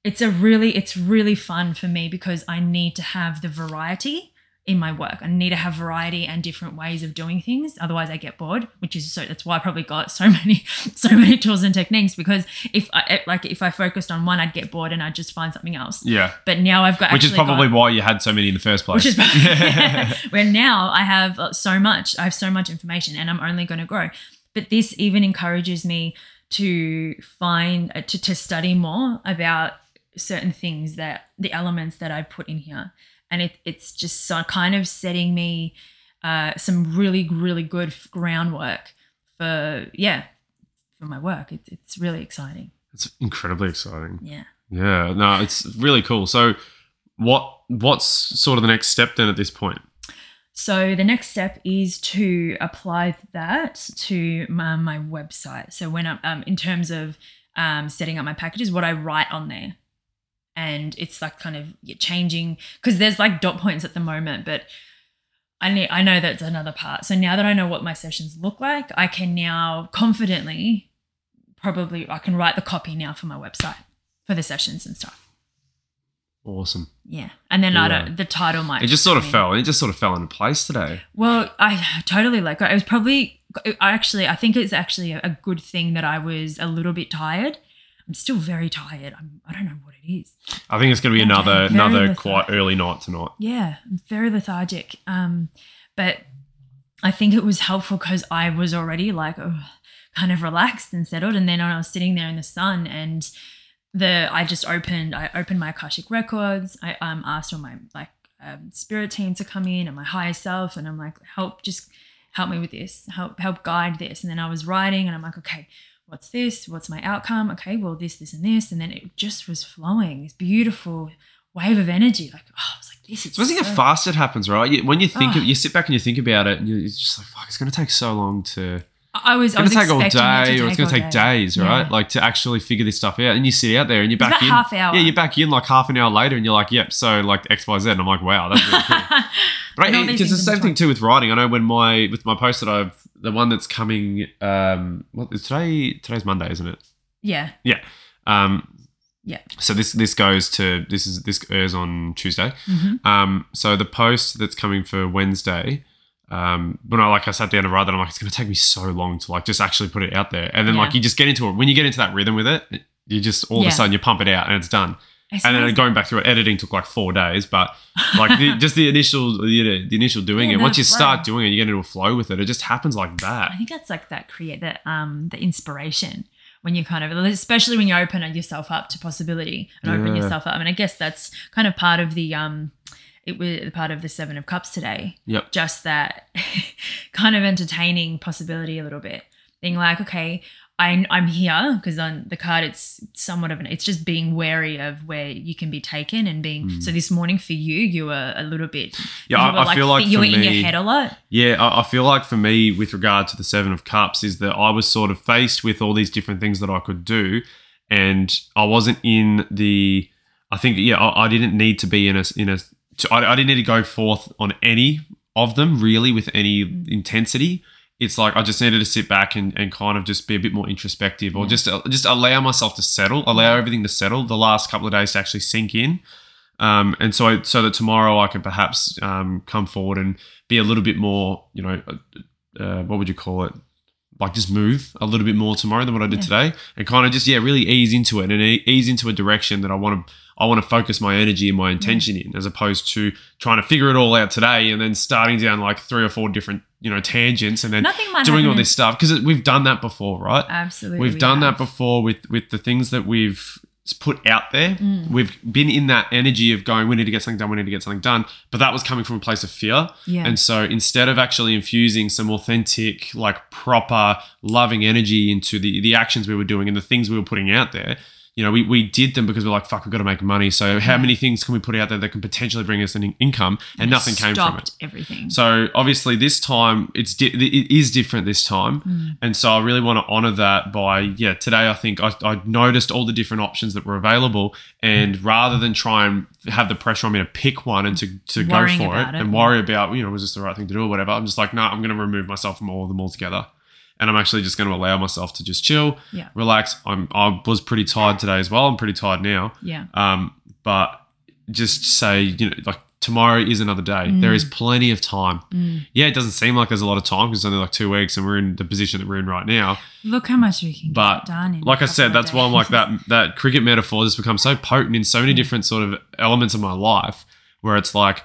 it's a really it's really fun for me because I need to have the variety in my work. I need to have variety and different ways of doing things. Otherwise I get bored, which is so that's why I probably got so *laughs* many so many tools and techniques because if I like if I focused on one I'd get bored and I'd just find something else. Yeah. But now I've got Which is probably got, why you had so many in the first place. which is *laughs* yeah. where now I have uh, so much, I have so much information, and I'm only going to grow. But this even encourages me to find uh, to to study more about certain things that the elements that I put in here, and it it's just so kind of setting me uh, some really really good groundwork for yeah for my work. It's it's really exciting. it's incredibly exciting. Yeah. Yeah, no, it's really cool. So, what what's sort of the next step then at this point? So the next step is to apply that to my, my website. So when I'm um, in terms of um, setting up my packages, what I write on there, and it's like kind of changing because there's like dot points at the moment, but I need I know that's another part. So now that I know what my sessions look like, I can now confidently, probably I can write the copy now for my website for the sessions and stuff. Awesome. Yeah, and then I don't the title might. It just sort of in. fell. It just sort of fell into place today. Well, I totally like it. It was probably I actually I think it's actually a, a good thing that I was a little bit tired. I'm still very tired. I'm, I don't know what it is. I think it's going to be Okay, another very another lethargic. quite early night tonight. Yeah, very lethargic. Um, but I think it was helpful because I was already like oh, kind of relaxed and settled. And then I was sitting there in the sun and the I just opened I opened my Akashic records. I um asked all my like um, spirit team to come in and my higher self, and I'm like help just help me with this, help help guide this. And then I was writing, and I'm like okay. What's this? What's my outcome? Okay, well, this, this, and this. And then it just was flowing, this beautiful wave of energy. Like, oh, I was like, this is so how fast it happens, right? You, when you think Oh. of, ah. you sit back and you think about it, and you're just like, fuck, it's going to take so long to. I was. It's I going was to take all it day, or it's going to take day. days, right? Yeah. Like to actually figure this stuff out. And you sit out there, and you're It's back in. half hour. Yeah, you're back in like half an hour later, and you're like, yep. So like X, Y, Z, and I'm like, wow, that's really cool. *laughs* But And all these because the things in same thing too with writing. I know when my with my post that I've the one that's coming. Um, what is today? Today's Monday, isn't it? yeah, Yeah. Um, yeah. so this this goes to this is this airs on Tuesday. Mhm. Um, so the post that's coming for Wednesday, Um, but no, like I sat down to write that, I'm like, it's going to take me so long to like just actually put it out there. And then Yeah. like you just get into it. When you get into that rhythm with it, you just all of a sudden you pump it out and it's done. And then going back through it, editing took like four days, but like the, just the initial, you know, the initial *laughs* doing Yeah, it. Once you start doing it, you get into a flow with it. It just happens like that. I think that's like that create that um the inspiration when you kind of especially when you open yourself up to possibility and open yourself up. I mean, I guess that's kind of part of the um it was part of the seven of cups today. Yep. Just that *laughs* kind of entertaining possibility a little bit. Being like, okay, I, I'm here because on the card it's somewhat of an it's just being wary of where you can be taken and being mm. so this morning for you you were a little bit. Yeah, you I- I feel like you were in your head a lot Yeah, I, I feel like for me, with regard to the Seven of Cups, is that I was sort of faced with all these different things that I could do, and I wasn't in the. I think yeah, I, I didn't need to be in a in a. To, I, I didn't need to go forth on any of them really with any intensity. It's like I just needed to sit back and, and kind of just be a bit more introspective, or just just allow myself to settle, allow everything to settle. The last couple of days to actually sink in, um, and so so that tomorrow I can perhaps um, come forward and be a little bit more, you know, uh, uh, what would you call it? Like just move a little bit more tomorrow than what I did today, and kind of just yeah, really ease into it and ease into a direction that I want to. I want to focus my energy and my intention in, as opposed to trying to figure it all out today and then starting down like three or four different, you know, tangents and then doing all this stuff because we've done that before, right? absolutely We've we done that before with with the things that we've put out there. Mm. We've been in that energy of going, we need to get something done, we need to get something done. But that was coming from a place of fear. Yeah. And so instead of actually infusing some authentic, like proper, loving energy into the the actions we were doing and the things we were putting out there, you know, we, we did them because we're like, fuck, we've got to make money. So how many things can we put out there that can potentially bring us an in- income? And nothing came from it. everything So obviously this time it's di- it is different this time, Mm. and so I really want to honor that by yeah today I think I, I noticed all the different options that were available, and rather than try and have the pressure on me to pick one and to to go for it it, and worry about you know was this the right thing to do or whatever, I'm just like no, I'm going to remove myself from all of them altogether. And I'm actually just going to allow myself to just chill, Yeah. relax. I'm I was pretty tired today as well. I'm pretty tired now. yeah Um, but just say, you know, like tomorrow is another day. There is plenty of time. Mm. Yeah, it doesn't seem like there's a lot of time because it's only like two weeks and we're in the position that we're in right now. look how much we can But get done like I said, that's why I'm like that that cricket metaphor has become so potent in so many different sort of elements of my life where it's like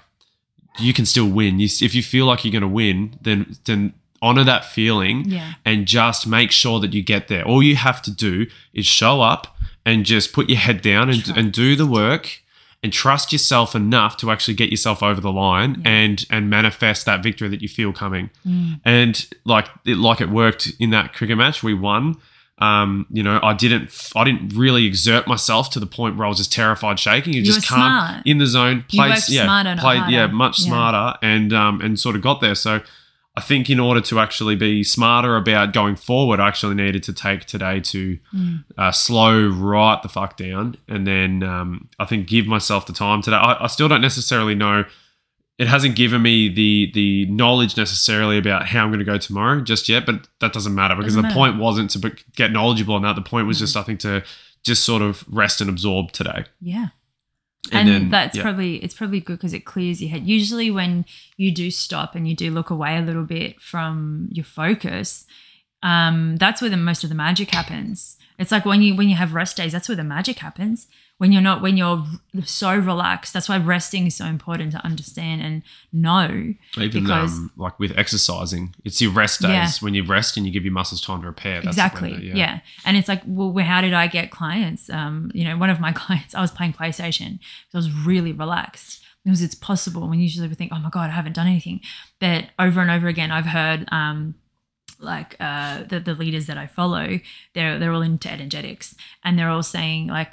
you can still win. You, if you feel like you're going to win, then then honor that feeling Yeah. and just make sure that you get there. All you have to do is show up and just put your head down and, Sure. and do the work and trust yourself enough to actually get yourself over the line Yeah. and and manifest that victory that you feel coming. Mm. And like it like it worked in that cricket match, we won. Um, you know, I didn't I didn't really exert myself to the point where I was just terrified, shaking. You, You just calm smart. in the zone, played yeah, yeah, much Yeah. smarter and um and sort of got there. So I think in order to actually be smarter about going forward, I actually needed to take today to Mm. uh, slow right the fuck down, and then um, I think give myself the time today. I, I still don't necessarily know. It hasn't given me the the knowledge necessarily about how I'm going to go tomorrow just yet, but that doesn't matter because Doesn't the matter. point wasn't to get knowledgeable on that. The point was just I think to just sort of rest and absorb today. yeah And and, then, that's yeah. probably it's probably good because it clears your head. Usually when you do stop and you do look away a little bit from your focus um, that's where the most of the magic happens. It's like when you when you have rest days that's where the magic happens when you're not when you're so relaxed that's why resting is so important to understand and know Even because um, like with exercising, it's your rest days Yeah. when you rest and you give your muscles time to repair. That's exactly the- yeah. and it's like well how did i get clients um you know one of my *laughs* clients i was playing playstation so i was really relaxed because it's possible when usually we think oh my god i haven't done anything but over and over again i've heard um like uh the, the leaders that i follow they're they're all into energetics and they're all saying like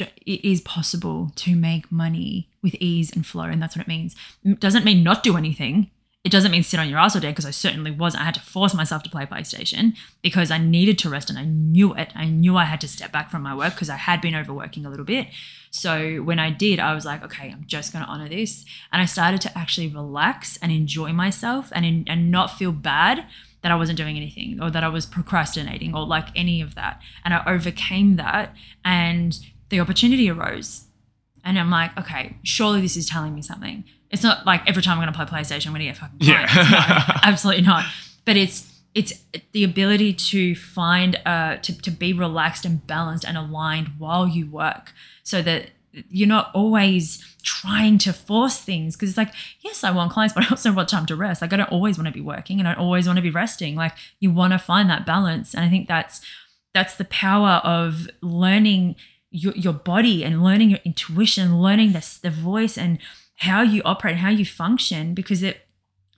it is possible to make money with ease and flow and that's what it means it doesn't mean not do anything it doesn't mean sit on your ass all day because I certainly wasn't. I had to force myself to play PlayStation because I needed to rest and I knew it. I knew I had to step back from my work because I had been overworking a little bit. So when I did, I was like, okay, I'm just going to honor this. And I started to actually relax and enjoy myself and, in, and not feel bad that I wasn't doing anything or that I was procrastinating or like any of that. And I overcame that and the opportunity arose. And I'm like, okay, surely this is telling me something. It's not like every time I'm going to play PlayStation, I'm going to get fucking Yeah. clients. No, *laughs* absolutely not. But it's it's the ability to find uh to, to be relaxed and balanced and aligned while you work, so that you're not always trying to force things because it's like yes i want clients but i also want time to rest like i don't always want to be working and i always want to be resting like you want to find that balance and i think that's that's the power of learning your, your body and learning your intuition learning this the voice and how you operate how you function because it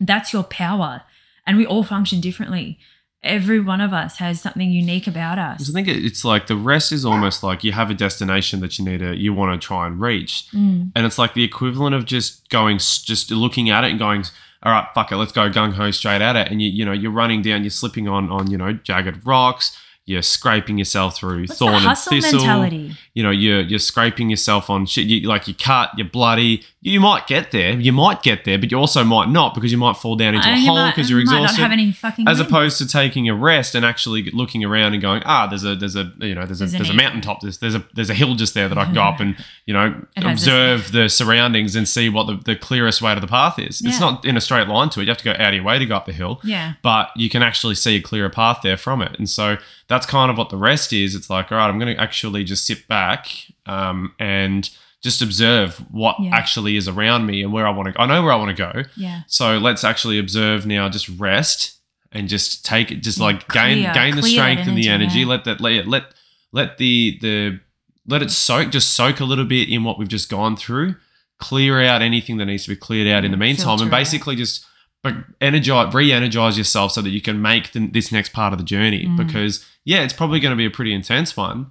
that's your power. And we all function differently. Every one of us has something unique about us. I think it's like the rest is almost like you have a destination that you need to you want to try and reach, Mm. and it's like the equivalent of just going just looking at it and going, all right, fuck it, let's go gung ho straight at it, and you you know you're running down, you're slipping on on you know jagged rocks, you're scraping yourself through What's thorn and thistle. mentality You know you're you're scraping yourself on shit. You, like you cut, you're bloody. You might get there, you might get there, but you also might not because you might fall down into a hole because you're exhausted not have any fucking as wind. opposed to taking a rest and actually looking around and going, ah, there's a there's a you know there's a There's an there's a mountaintop, there's there's a there's a hill just there that I can go up and *laughs* you know It observe the surroundings and see what the, the clearest way to the path is. It's not in a straight line to it. You have to go out of your way to go up the hill. yeah But you can actually see a clearer path there from it. And so that's kind of what the rest is. It's like, all right, I'm going to actually just sit back um, and just observe what Yeah. actually is around me and where I want to go. I know where I want to go. yeah So let's actually observe now, just rest and just take it, just Yeah, like gain clear- gain the clear that strength and the energy, energy. yeah. Let that let let let the the let it soak, just soak a little bit in what we've just gone through. Clear out anything that needs to be cleared out in the meantime, and filter out. basically just but energize, re-energize yourself so that you can make the, this next part of the journey. Mm. Because yeah, it's probably going to be a pretty intense one,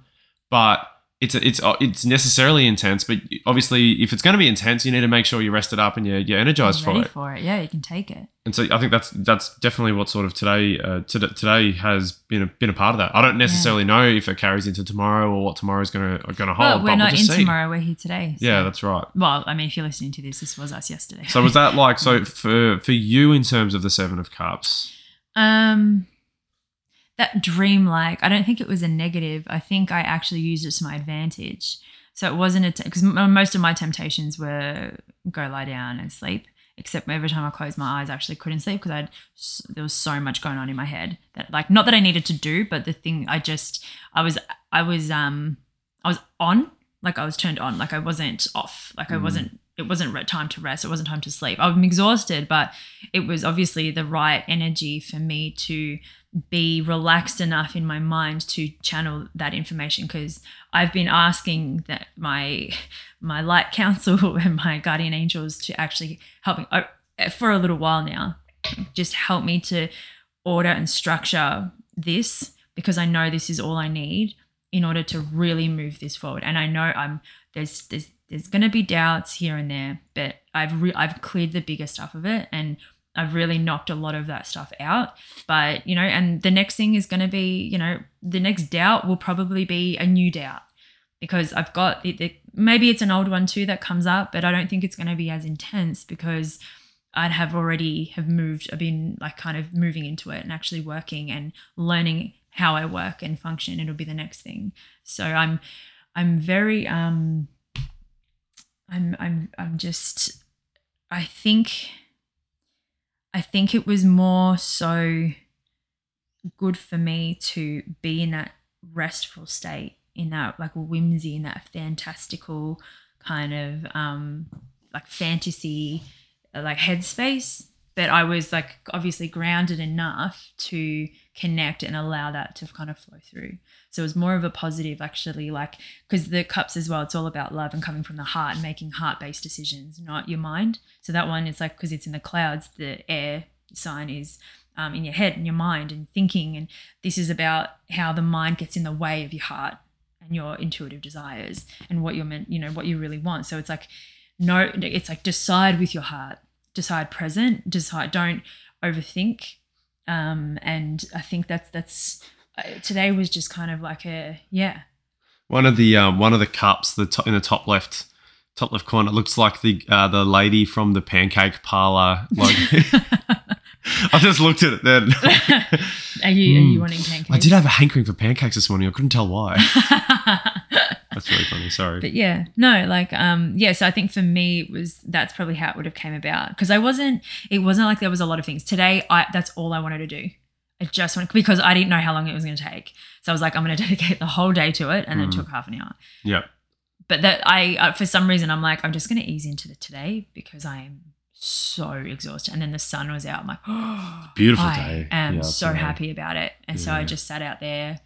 but it's it's it's necessarily intense. But obviously, if it's going to be intense, you need to make sure you're rested up and you're, you're energized ready for it. for it yeah you can take it And so I think that's that's definitely what sort of today uh, today, today has been a, been a part of that. I don't necessarily know if it carries into tomorrow or what tomorrow's going to going to hold. well but we're we'll not in see. tomorrow we're here today so- Yeah, that's right. well i mean if you're listening to this this was us yesterday So was that like so *laughs* for for you in terms of the seven of cups? Um, that dream like I don't think it was a negative. I think I actually used it to my advantage. So it wasn't a because most of my temptations were go lie down and sleep. Except every time I closed my eyes, I actually couldn't sleep because I'd there was so much going on in my head that like not that I needed to do, but the thing I just I was I was um I was on like I was turned on like I wasn't off like I Mm. wasn't it wasn't time to rest it wasn't time to sleep I'm exhausted but it was obviously the right energy for me to be relaxed enough in my mind to channel that information because I've been asking that my my light council *laughs* and my guardian angels to actually help me uh, for a little while now just help me to order and structure this because I know this is all I need in order to really move this forward. And I know I'm there's there's there's going to be doubts here and there but I've re- I've cleared the bigger stuff of it and I've really knocked a lot of that stuff out. But, you know, and the next thing is going to be, you know, the next doubt will probably be a new doubt because I've got it, it. Maybe it's an old one too that comes up, but I don't think it's going to be as intense because I'd have already have moved. I've been like kind of moving into it and actually working and learning how I work and function. It'll be the next thing. So I'm, I'm very, um, I'm, I'm, I'm just, I think I think it was more so good for me to be in that restful state, in that like whimsy, in that fantastical kind of um like fantasy like headspace. But I was like obviously grounded enough to connect and allow that to kind of flow through. So it was more of a positive, actually, like because the cups as well, it's all about love and coming from the heart and making heart based decisions, not your mind. So that one, it's like because it's in the clouds, the air sign is um, in your head and your mind and thinking. And this is about how the mind gets in the way of your heart and your intuitive desires and what you're meant, you know, what you really want. So it's like, no, it's like decide with your heart, decide present, decide, don't overthink. Um, and I think that's, that's, uh, today was just kind of like a, yeah, One of the um, one of the cups, the top, in the top left top left corner, looks like the uh, the lady from the pancake parlor logo. *laughs* *laughs* I just looked at it then. *laughs* Are you are you Mm. wanting pancakes? I did have a hankering for pancakes this morning. I couldn't tell why. That's really funny. Sorry. but yeah no like um yeah so i think for me it was that's probably how it would have came about because i wasn't it wasn't like there was a lot of things today i that's all i wanted to do i just wanted because i didn't know how long it was going to take so i was like i'm going *laughs* to dedicate the whole day to it and then it Mm. took half an hour yeah. but that i uh, for some reason i'm like i'm just going to ease into the today because i am so exhausted and then the sun was out i'm like *gasps* Beautiful I day. am Yeah, so happy about it. And so I just sat out there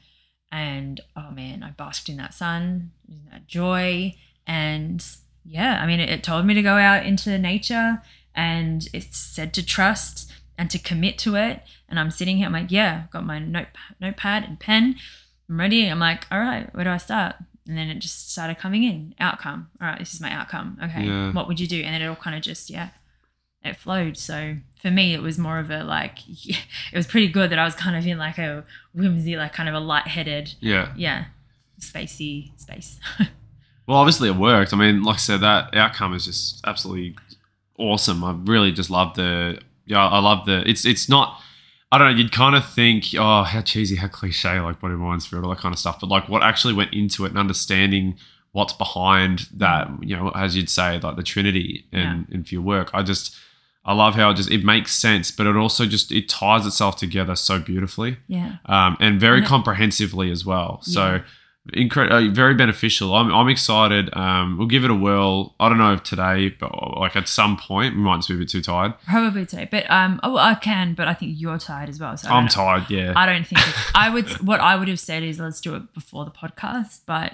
and oh man, I basked in that sun, in that joy. And yeah, I mean, it, it told me to go out into nature and it said to trust and to commit to it. And I'm sitting here, I'm like, yeah, I've got my note, notepad and pen. I'm ready. I'm like, all right, where do I start? And then it just started coming in. Outcome. All right, this is my outcome. Okay. Yeah. What would you do? And then it all kind of just, yeah, it flowed. So for me, it was more of a like, *laughs* it was pretty good that I was kind of in like a whimsy, like kind of a lightheaded, Yeah. yeah, spacey space. *laughs* Well, obviously it worked. I mean, like I said, that outcome is just absolutely awesome. I really just love the yeah, I love the it's it's not I don't know, you'd kind of think, oh, how cheesy, how cliche, like body, mind, spirit, all that kind of stuff. But like what actually went into it and understanding what's behind that, mm. you know, as you'd say, like the Trinity and, and for your work. I just I love how it just it makes sense, but it also just it ties itself together so beautifully yeah. um, and very And it- comprehensively as well. So, Yeah. incre- uh, very beneficial. I'm, I'm excited. Um, we'll give it a whirl. I don't know if today, but like at some point, we might just be a bit too tired. Probably today. But um oh I can, but I think you're tired as well. So I'm tired. Yeah. I don't think it's, I would what I would have said is let's do it before the podcast, but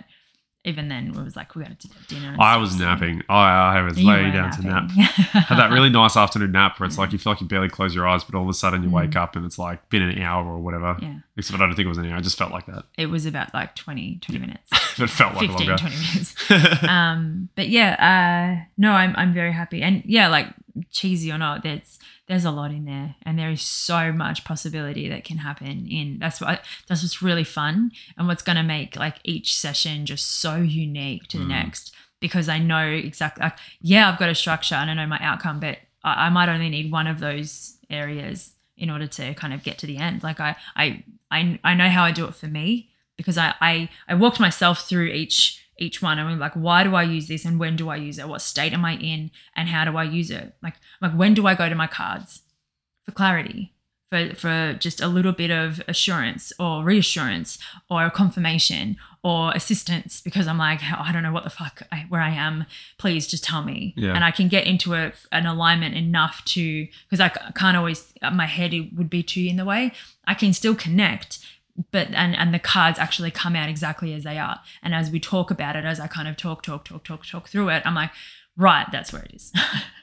even then it was like we got to do dinner. I was napping. I, I was You laying down to nap. *laughs* Had that really nice afternoon nap where it's like you feel like you barely close your eyes, but all of a sudden you Mm. wake up and it's like been an hour or whatever. Yeah. Except I don't think it was an hour. I just felt like that. It was about like 20, 20 minutes. *laughs* It felt like 15, longer. 20 minutes. *laughs* um, but yeah, uh, no, I'm I'm very happy, and yeah, like cheesy or not, there's there's a lot in there, and there is so much possibility that can happen. In that's what that's what's really fun, and what's going to make like each session just so unique to the Mm. next, because I know exactly. Like, yeah, I've got a structure and I know my outcome, but I, I might only need one of those areas in order to kind of get to the end. Like I I I, I know how I do it for me because I, I I walked myself through each each one and I'm like, why do I use this and when do I use it? What state am I in and how do I use it? Like like when do I go to my cards for clarity? For, for just a little bit of assurance or reassurance or confirmation or assistance because I'm like "Oh, I don't know what the fuck I, where I am please just tell me Yeah. and I can get into a, an alignment enough to because I can't always my head would be too in the way I can still connect but and and the cards actually come out exactly as they are and as we talk about it as i kind of talk talk talk talk talk through it i'm like right that's where it is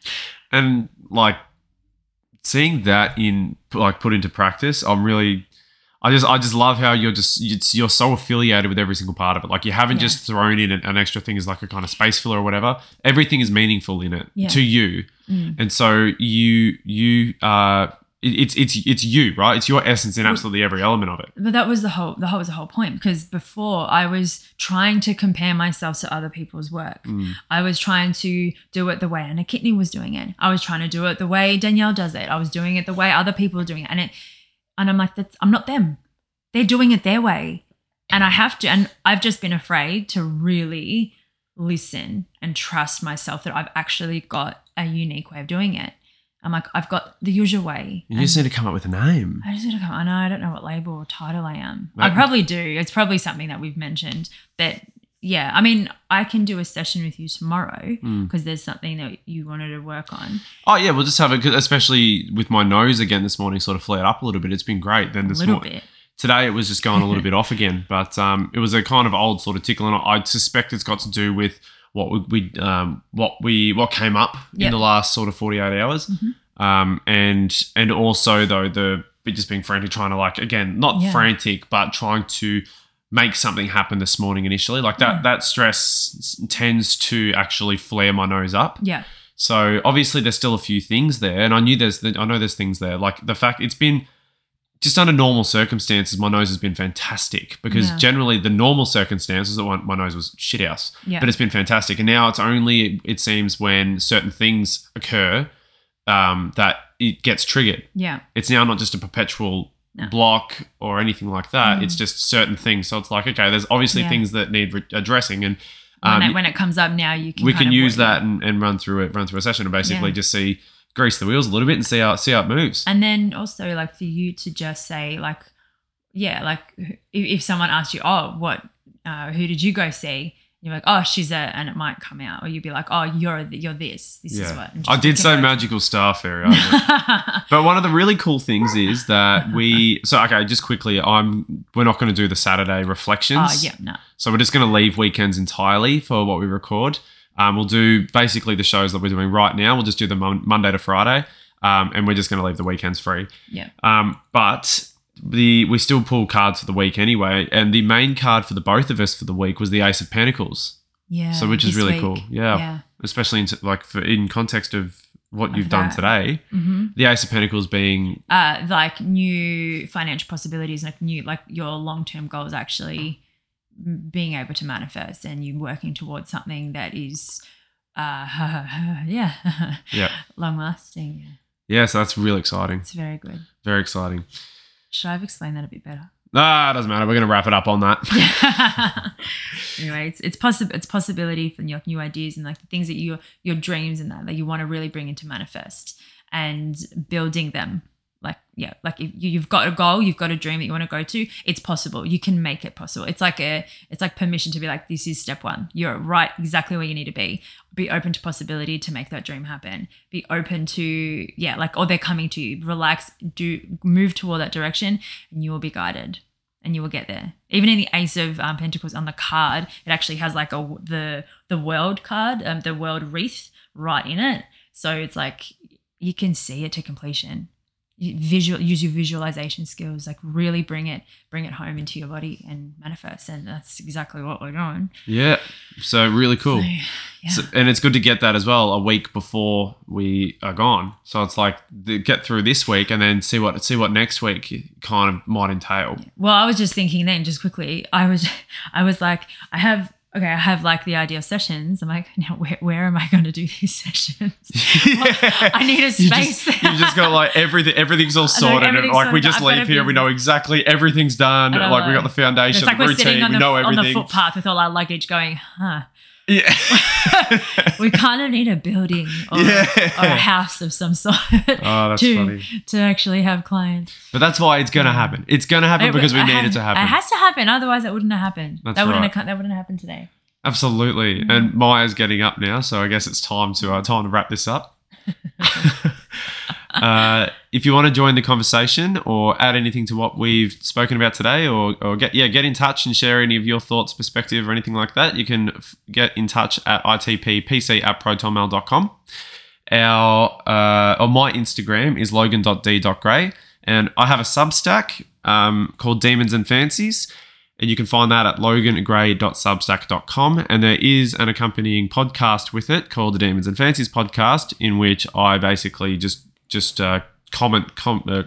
*laughs* and like seeing that in like put into practice i'm really i just i just love how you're just it's, you're so affiliated with every single part of it like you haven't Yeah. just thrown in an, an extra thing as like a kind of space filler or whatever everything is meaningful in it Yeah. to you Mm. and so you you uh it's it's it's you right? It's your essence in absolutely every element of it. but that was the whole the whole was the whole point because before i was trying to compare myself to other people's work. Mm. i was trying to do it the way anna Kitney was doing it. I was trying to do it the way danielle does it. I was doing it the way other people are doing it. And it and i'm like that's i'm not them. They're doing it their way. And i have to and i've just been afraid to really listen and trust myself that i've actually got a unique way of doing it i'm like i've got the usual way you just need to come up with a name I just need to come. I know I don't know what label or title I am. I probably do. It's probably something that we've mentioned. But yeah, I mean, I can do a session with you tomorrow Mm. because there's something that you wanted to work on. oh yeah we'll just have it especially with my nose again this morning sort of flared up a little bit it's been great then this morning bit. Today it was just going a little *laughs* bit off again, but um, it was a kind of old sort of tickle, and I suspect it's got to do with what we, we um, what we what came up in the last sort of forty eight hours, Mhm. um, and and also though the bit just being frantic, trying to like again not Yeah. frantic, but trying to make something happen this morning initially. Like that Yeah. that stress tends to actually flare my nose up. Yeah. So obviously there's still a few things there, and I knew there's I know there's things there. Like the fact it's been just under normal circumstances, my nose has been fantastic because Yeah. generally the normal circumstances, my my nose was shit house, Yeah. but it's been fantastic. And now it's only it seems when certain things occur um, that it gets triggered. yeah. It's now not just a perpetual No. block or anything like that. Mm. It's just certain things. So it's like, okay, there's obviously Yeah. things that need re- addressing, and When, um, it, when it comes up now, you can we can use that and, and run through it, run through a session, and basically just see grease the wheels a little bit and see how see how it moves. And then also like for you to just say like, yeah, like if, if someone asks you, oh, what, uh, who did you go see? You're like, oh, she's a, and it might come out, or you'd be like, oh, you're you're this. This is what. I did say magical star fairy. *laughs* But one of the really cool things is that we *laughs* so okay, just quickly, I'm we're not going to do the Saturday reflections. oh yeah, no. So we're just going to leave weekends entirely for what we record. Um, we'll do basically the shows that we're doing right now. We'll just do them mon- Monday to Friday, um, and we're just going to leave the weekends free. Yeah. Um, but the we still pull cards for the week anyway, and the main card for the both of us for the week was the Ace of Pentacles. Yeah. So which is really week. cool. Yeah. Yeah. Especially in like for in context of what Of you've done that. today. hmm The Ace of Pentacles being Uh, like new financial possibilities, like new, like your long term goals actually being able to manifest and you working towards something that is, uh, *laughs* yeah, *laughs* yeah long lasting. Yeah. So that's really exciting. It's very good. Very exciting. Should I have explained that a bit better? Ah, it doesn't matter. We're going to wrap it up on that. *laughs* anyway, it's it's possible it's possibility for your new ideas and like the things that you your dreams and that that you want to really bring into manifest and building them. Like yeah, like if you, you've got a goal, you've got a dream that you want to go to, it's possible. You can make it possible. It's like a it's like permission to be like this is step one. You're right exactly where you need to be. Be open to possibility to make that dream happen. Be open to yeah, like or they're coming to you. Relax, do move toward that direction, and you will be guided and you will get there. Even in the Ace of um, Pentacles on the card, it actually has like a the the World card, um, the World wreath right in it. So it's like you can see it to completion. Visual use your visualization skills, like really bring it bring it home into your body and manifest. And that's exactly what we're doing. yeah. So really cool. So, yeah. So, and it's good to get that as well a week before we are gone. So it's like get through this week and then see what see what next week kind of might entail. Well, I was just thinking then, just quickly, I was, *laughs* I was like, I have, okay, I have like the idea of sessions. I'm like, now where, where am I going to do these *laughs* sessions? *laughs* I need a You space. just, you just got like everything. Everything's all *laughs* sorted, and everything's like we just leave here. We know exactly everything's done. Know, Like we got the foundation, It's like the we're sitting routine. on We the, know on the footpath with all our luggage going, huh? Yeah. *laughs* We kind of need a building or, Yeah. or a house of some sort *laughs* Oh, that's *laughs* to, funny. to actually have clients. But that's why it's gonna happen. It's gonna happen It- because we need it to happen. It has to happen, otherwise it wouldn't have happened. That's that wouldn't right. have, that wouldn't have happened today. Absolutely. And Maya's getting up now, so I guess it's time to uh, time to wrap this up. Uh, if you want to join the conversation or add anything to what we've spoken about today, or, or get yeah get in touch and share any of your thoughts, perspective, or anything like that, you can f- get in touch at itppc at protonmail.com. Our uh, or my Instagram is logan.d.gray, and I have a Substack um, called Demons and Fancies and you can find that at logangray.substack.com. And there is an accompanying podcast with it called the Demons and Fancies podcast, in which I basically just just uh, comment, com- uh,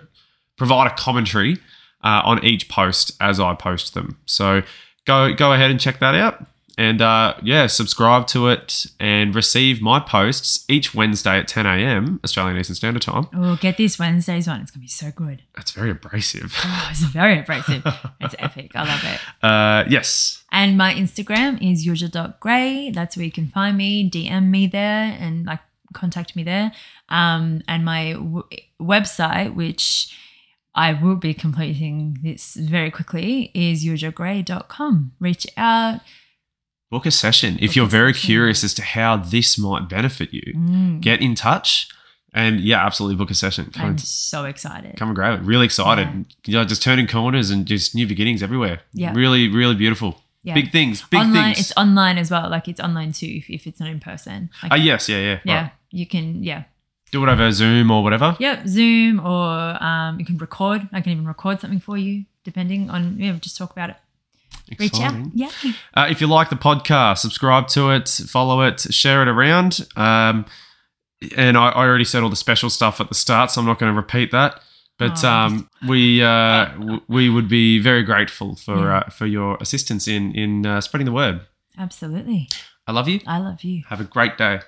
provide a commentary uh, on each post as I post them. So go go ahead and check that out. And uh, yeah, subscribe to it and receive my posts each Wednesday at 10 a.m. Australian Eastern Standard Time. Oh, get this Wednesday's one. It's going to be so good. That's very abrasive. *laughs* Oh, it's very abrasive. it's epic. I love it. *laughs* Uh, yes. And my Instagram is yuzha.gray. That's where you can find me, DM me there, and like contact me there. Um, and my w- website, which I will be completing this very quickly, is yuzhagray.com. Reach out. book a session if you're very session. curious as to how this might benefit you Mm, get in touch and yeah absolutely book a session come, I'm and, so excited. come and grab it really excited Yeah. you know, just turning corners and just new beginnings everywhere Yeah. really really beautiful Yeah. big things big online, things it's online as well. Like it's online too if, if it's not in person. Like, Ah, yes yeah yeah yeah, right. You can, yeah. do it over zoom or whatever Yep, Zoom or um, you can record. I can even record something for you, depending on yeah. Just talk about it. Reach out. Yeah. Uh, if you like the podcast, subscribe to it, follow it, share it around. Um, and I, I already said all the special stuff at the start, so I'm not going to repeat that. But Oh. um, we uh, w- we would be very grateful for Yeah. uh, for your assistance in in uh, spreading the word. Absolutely. I love you. I love you. Have a great day.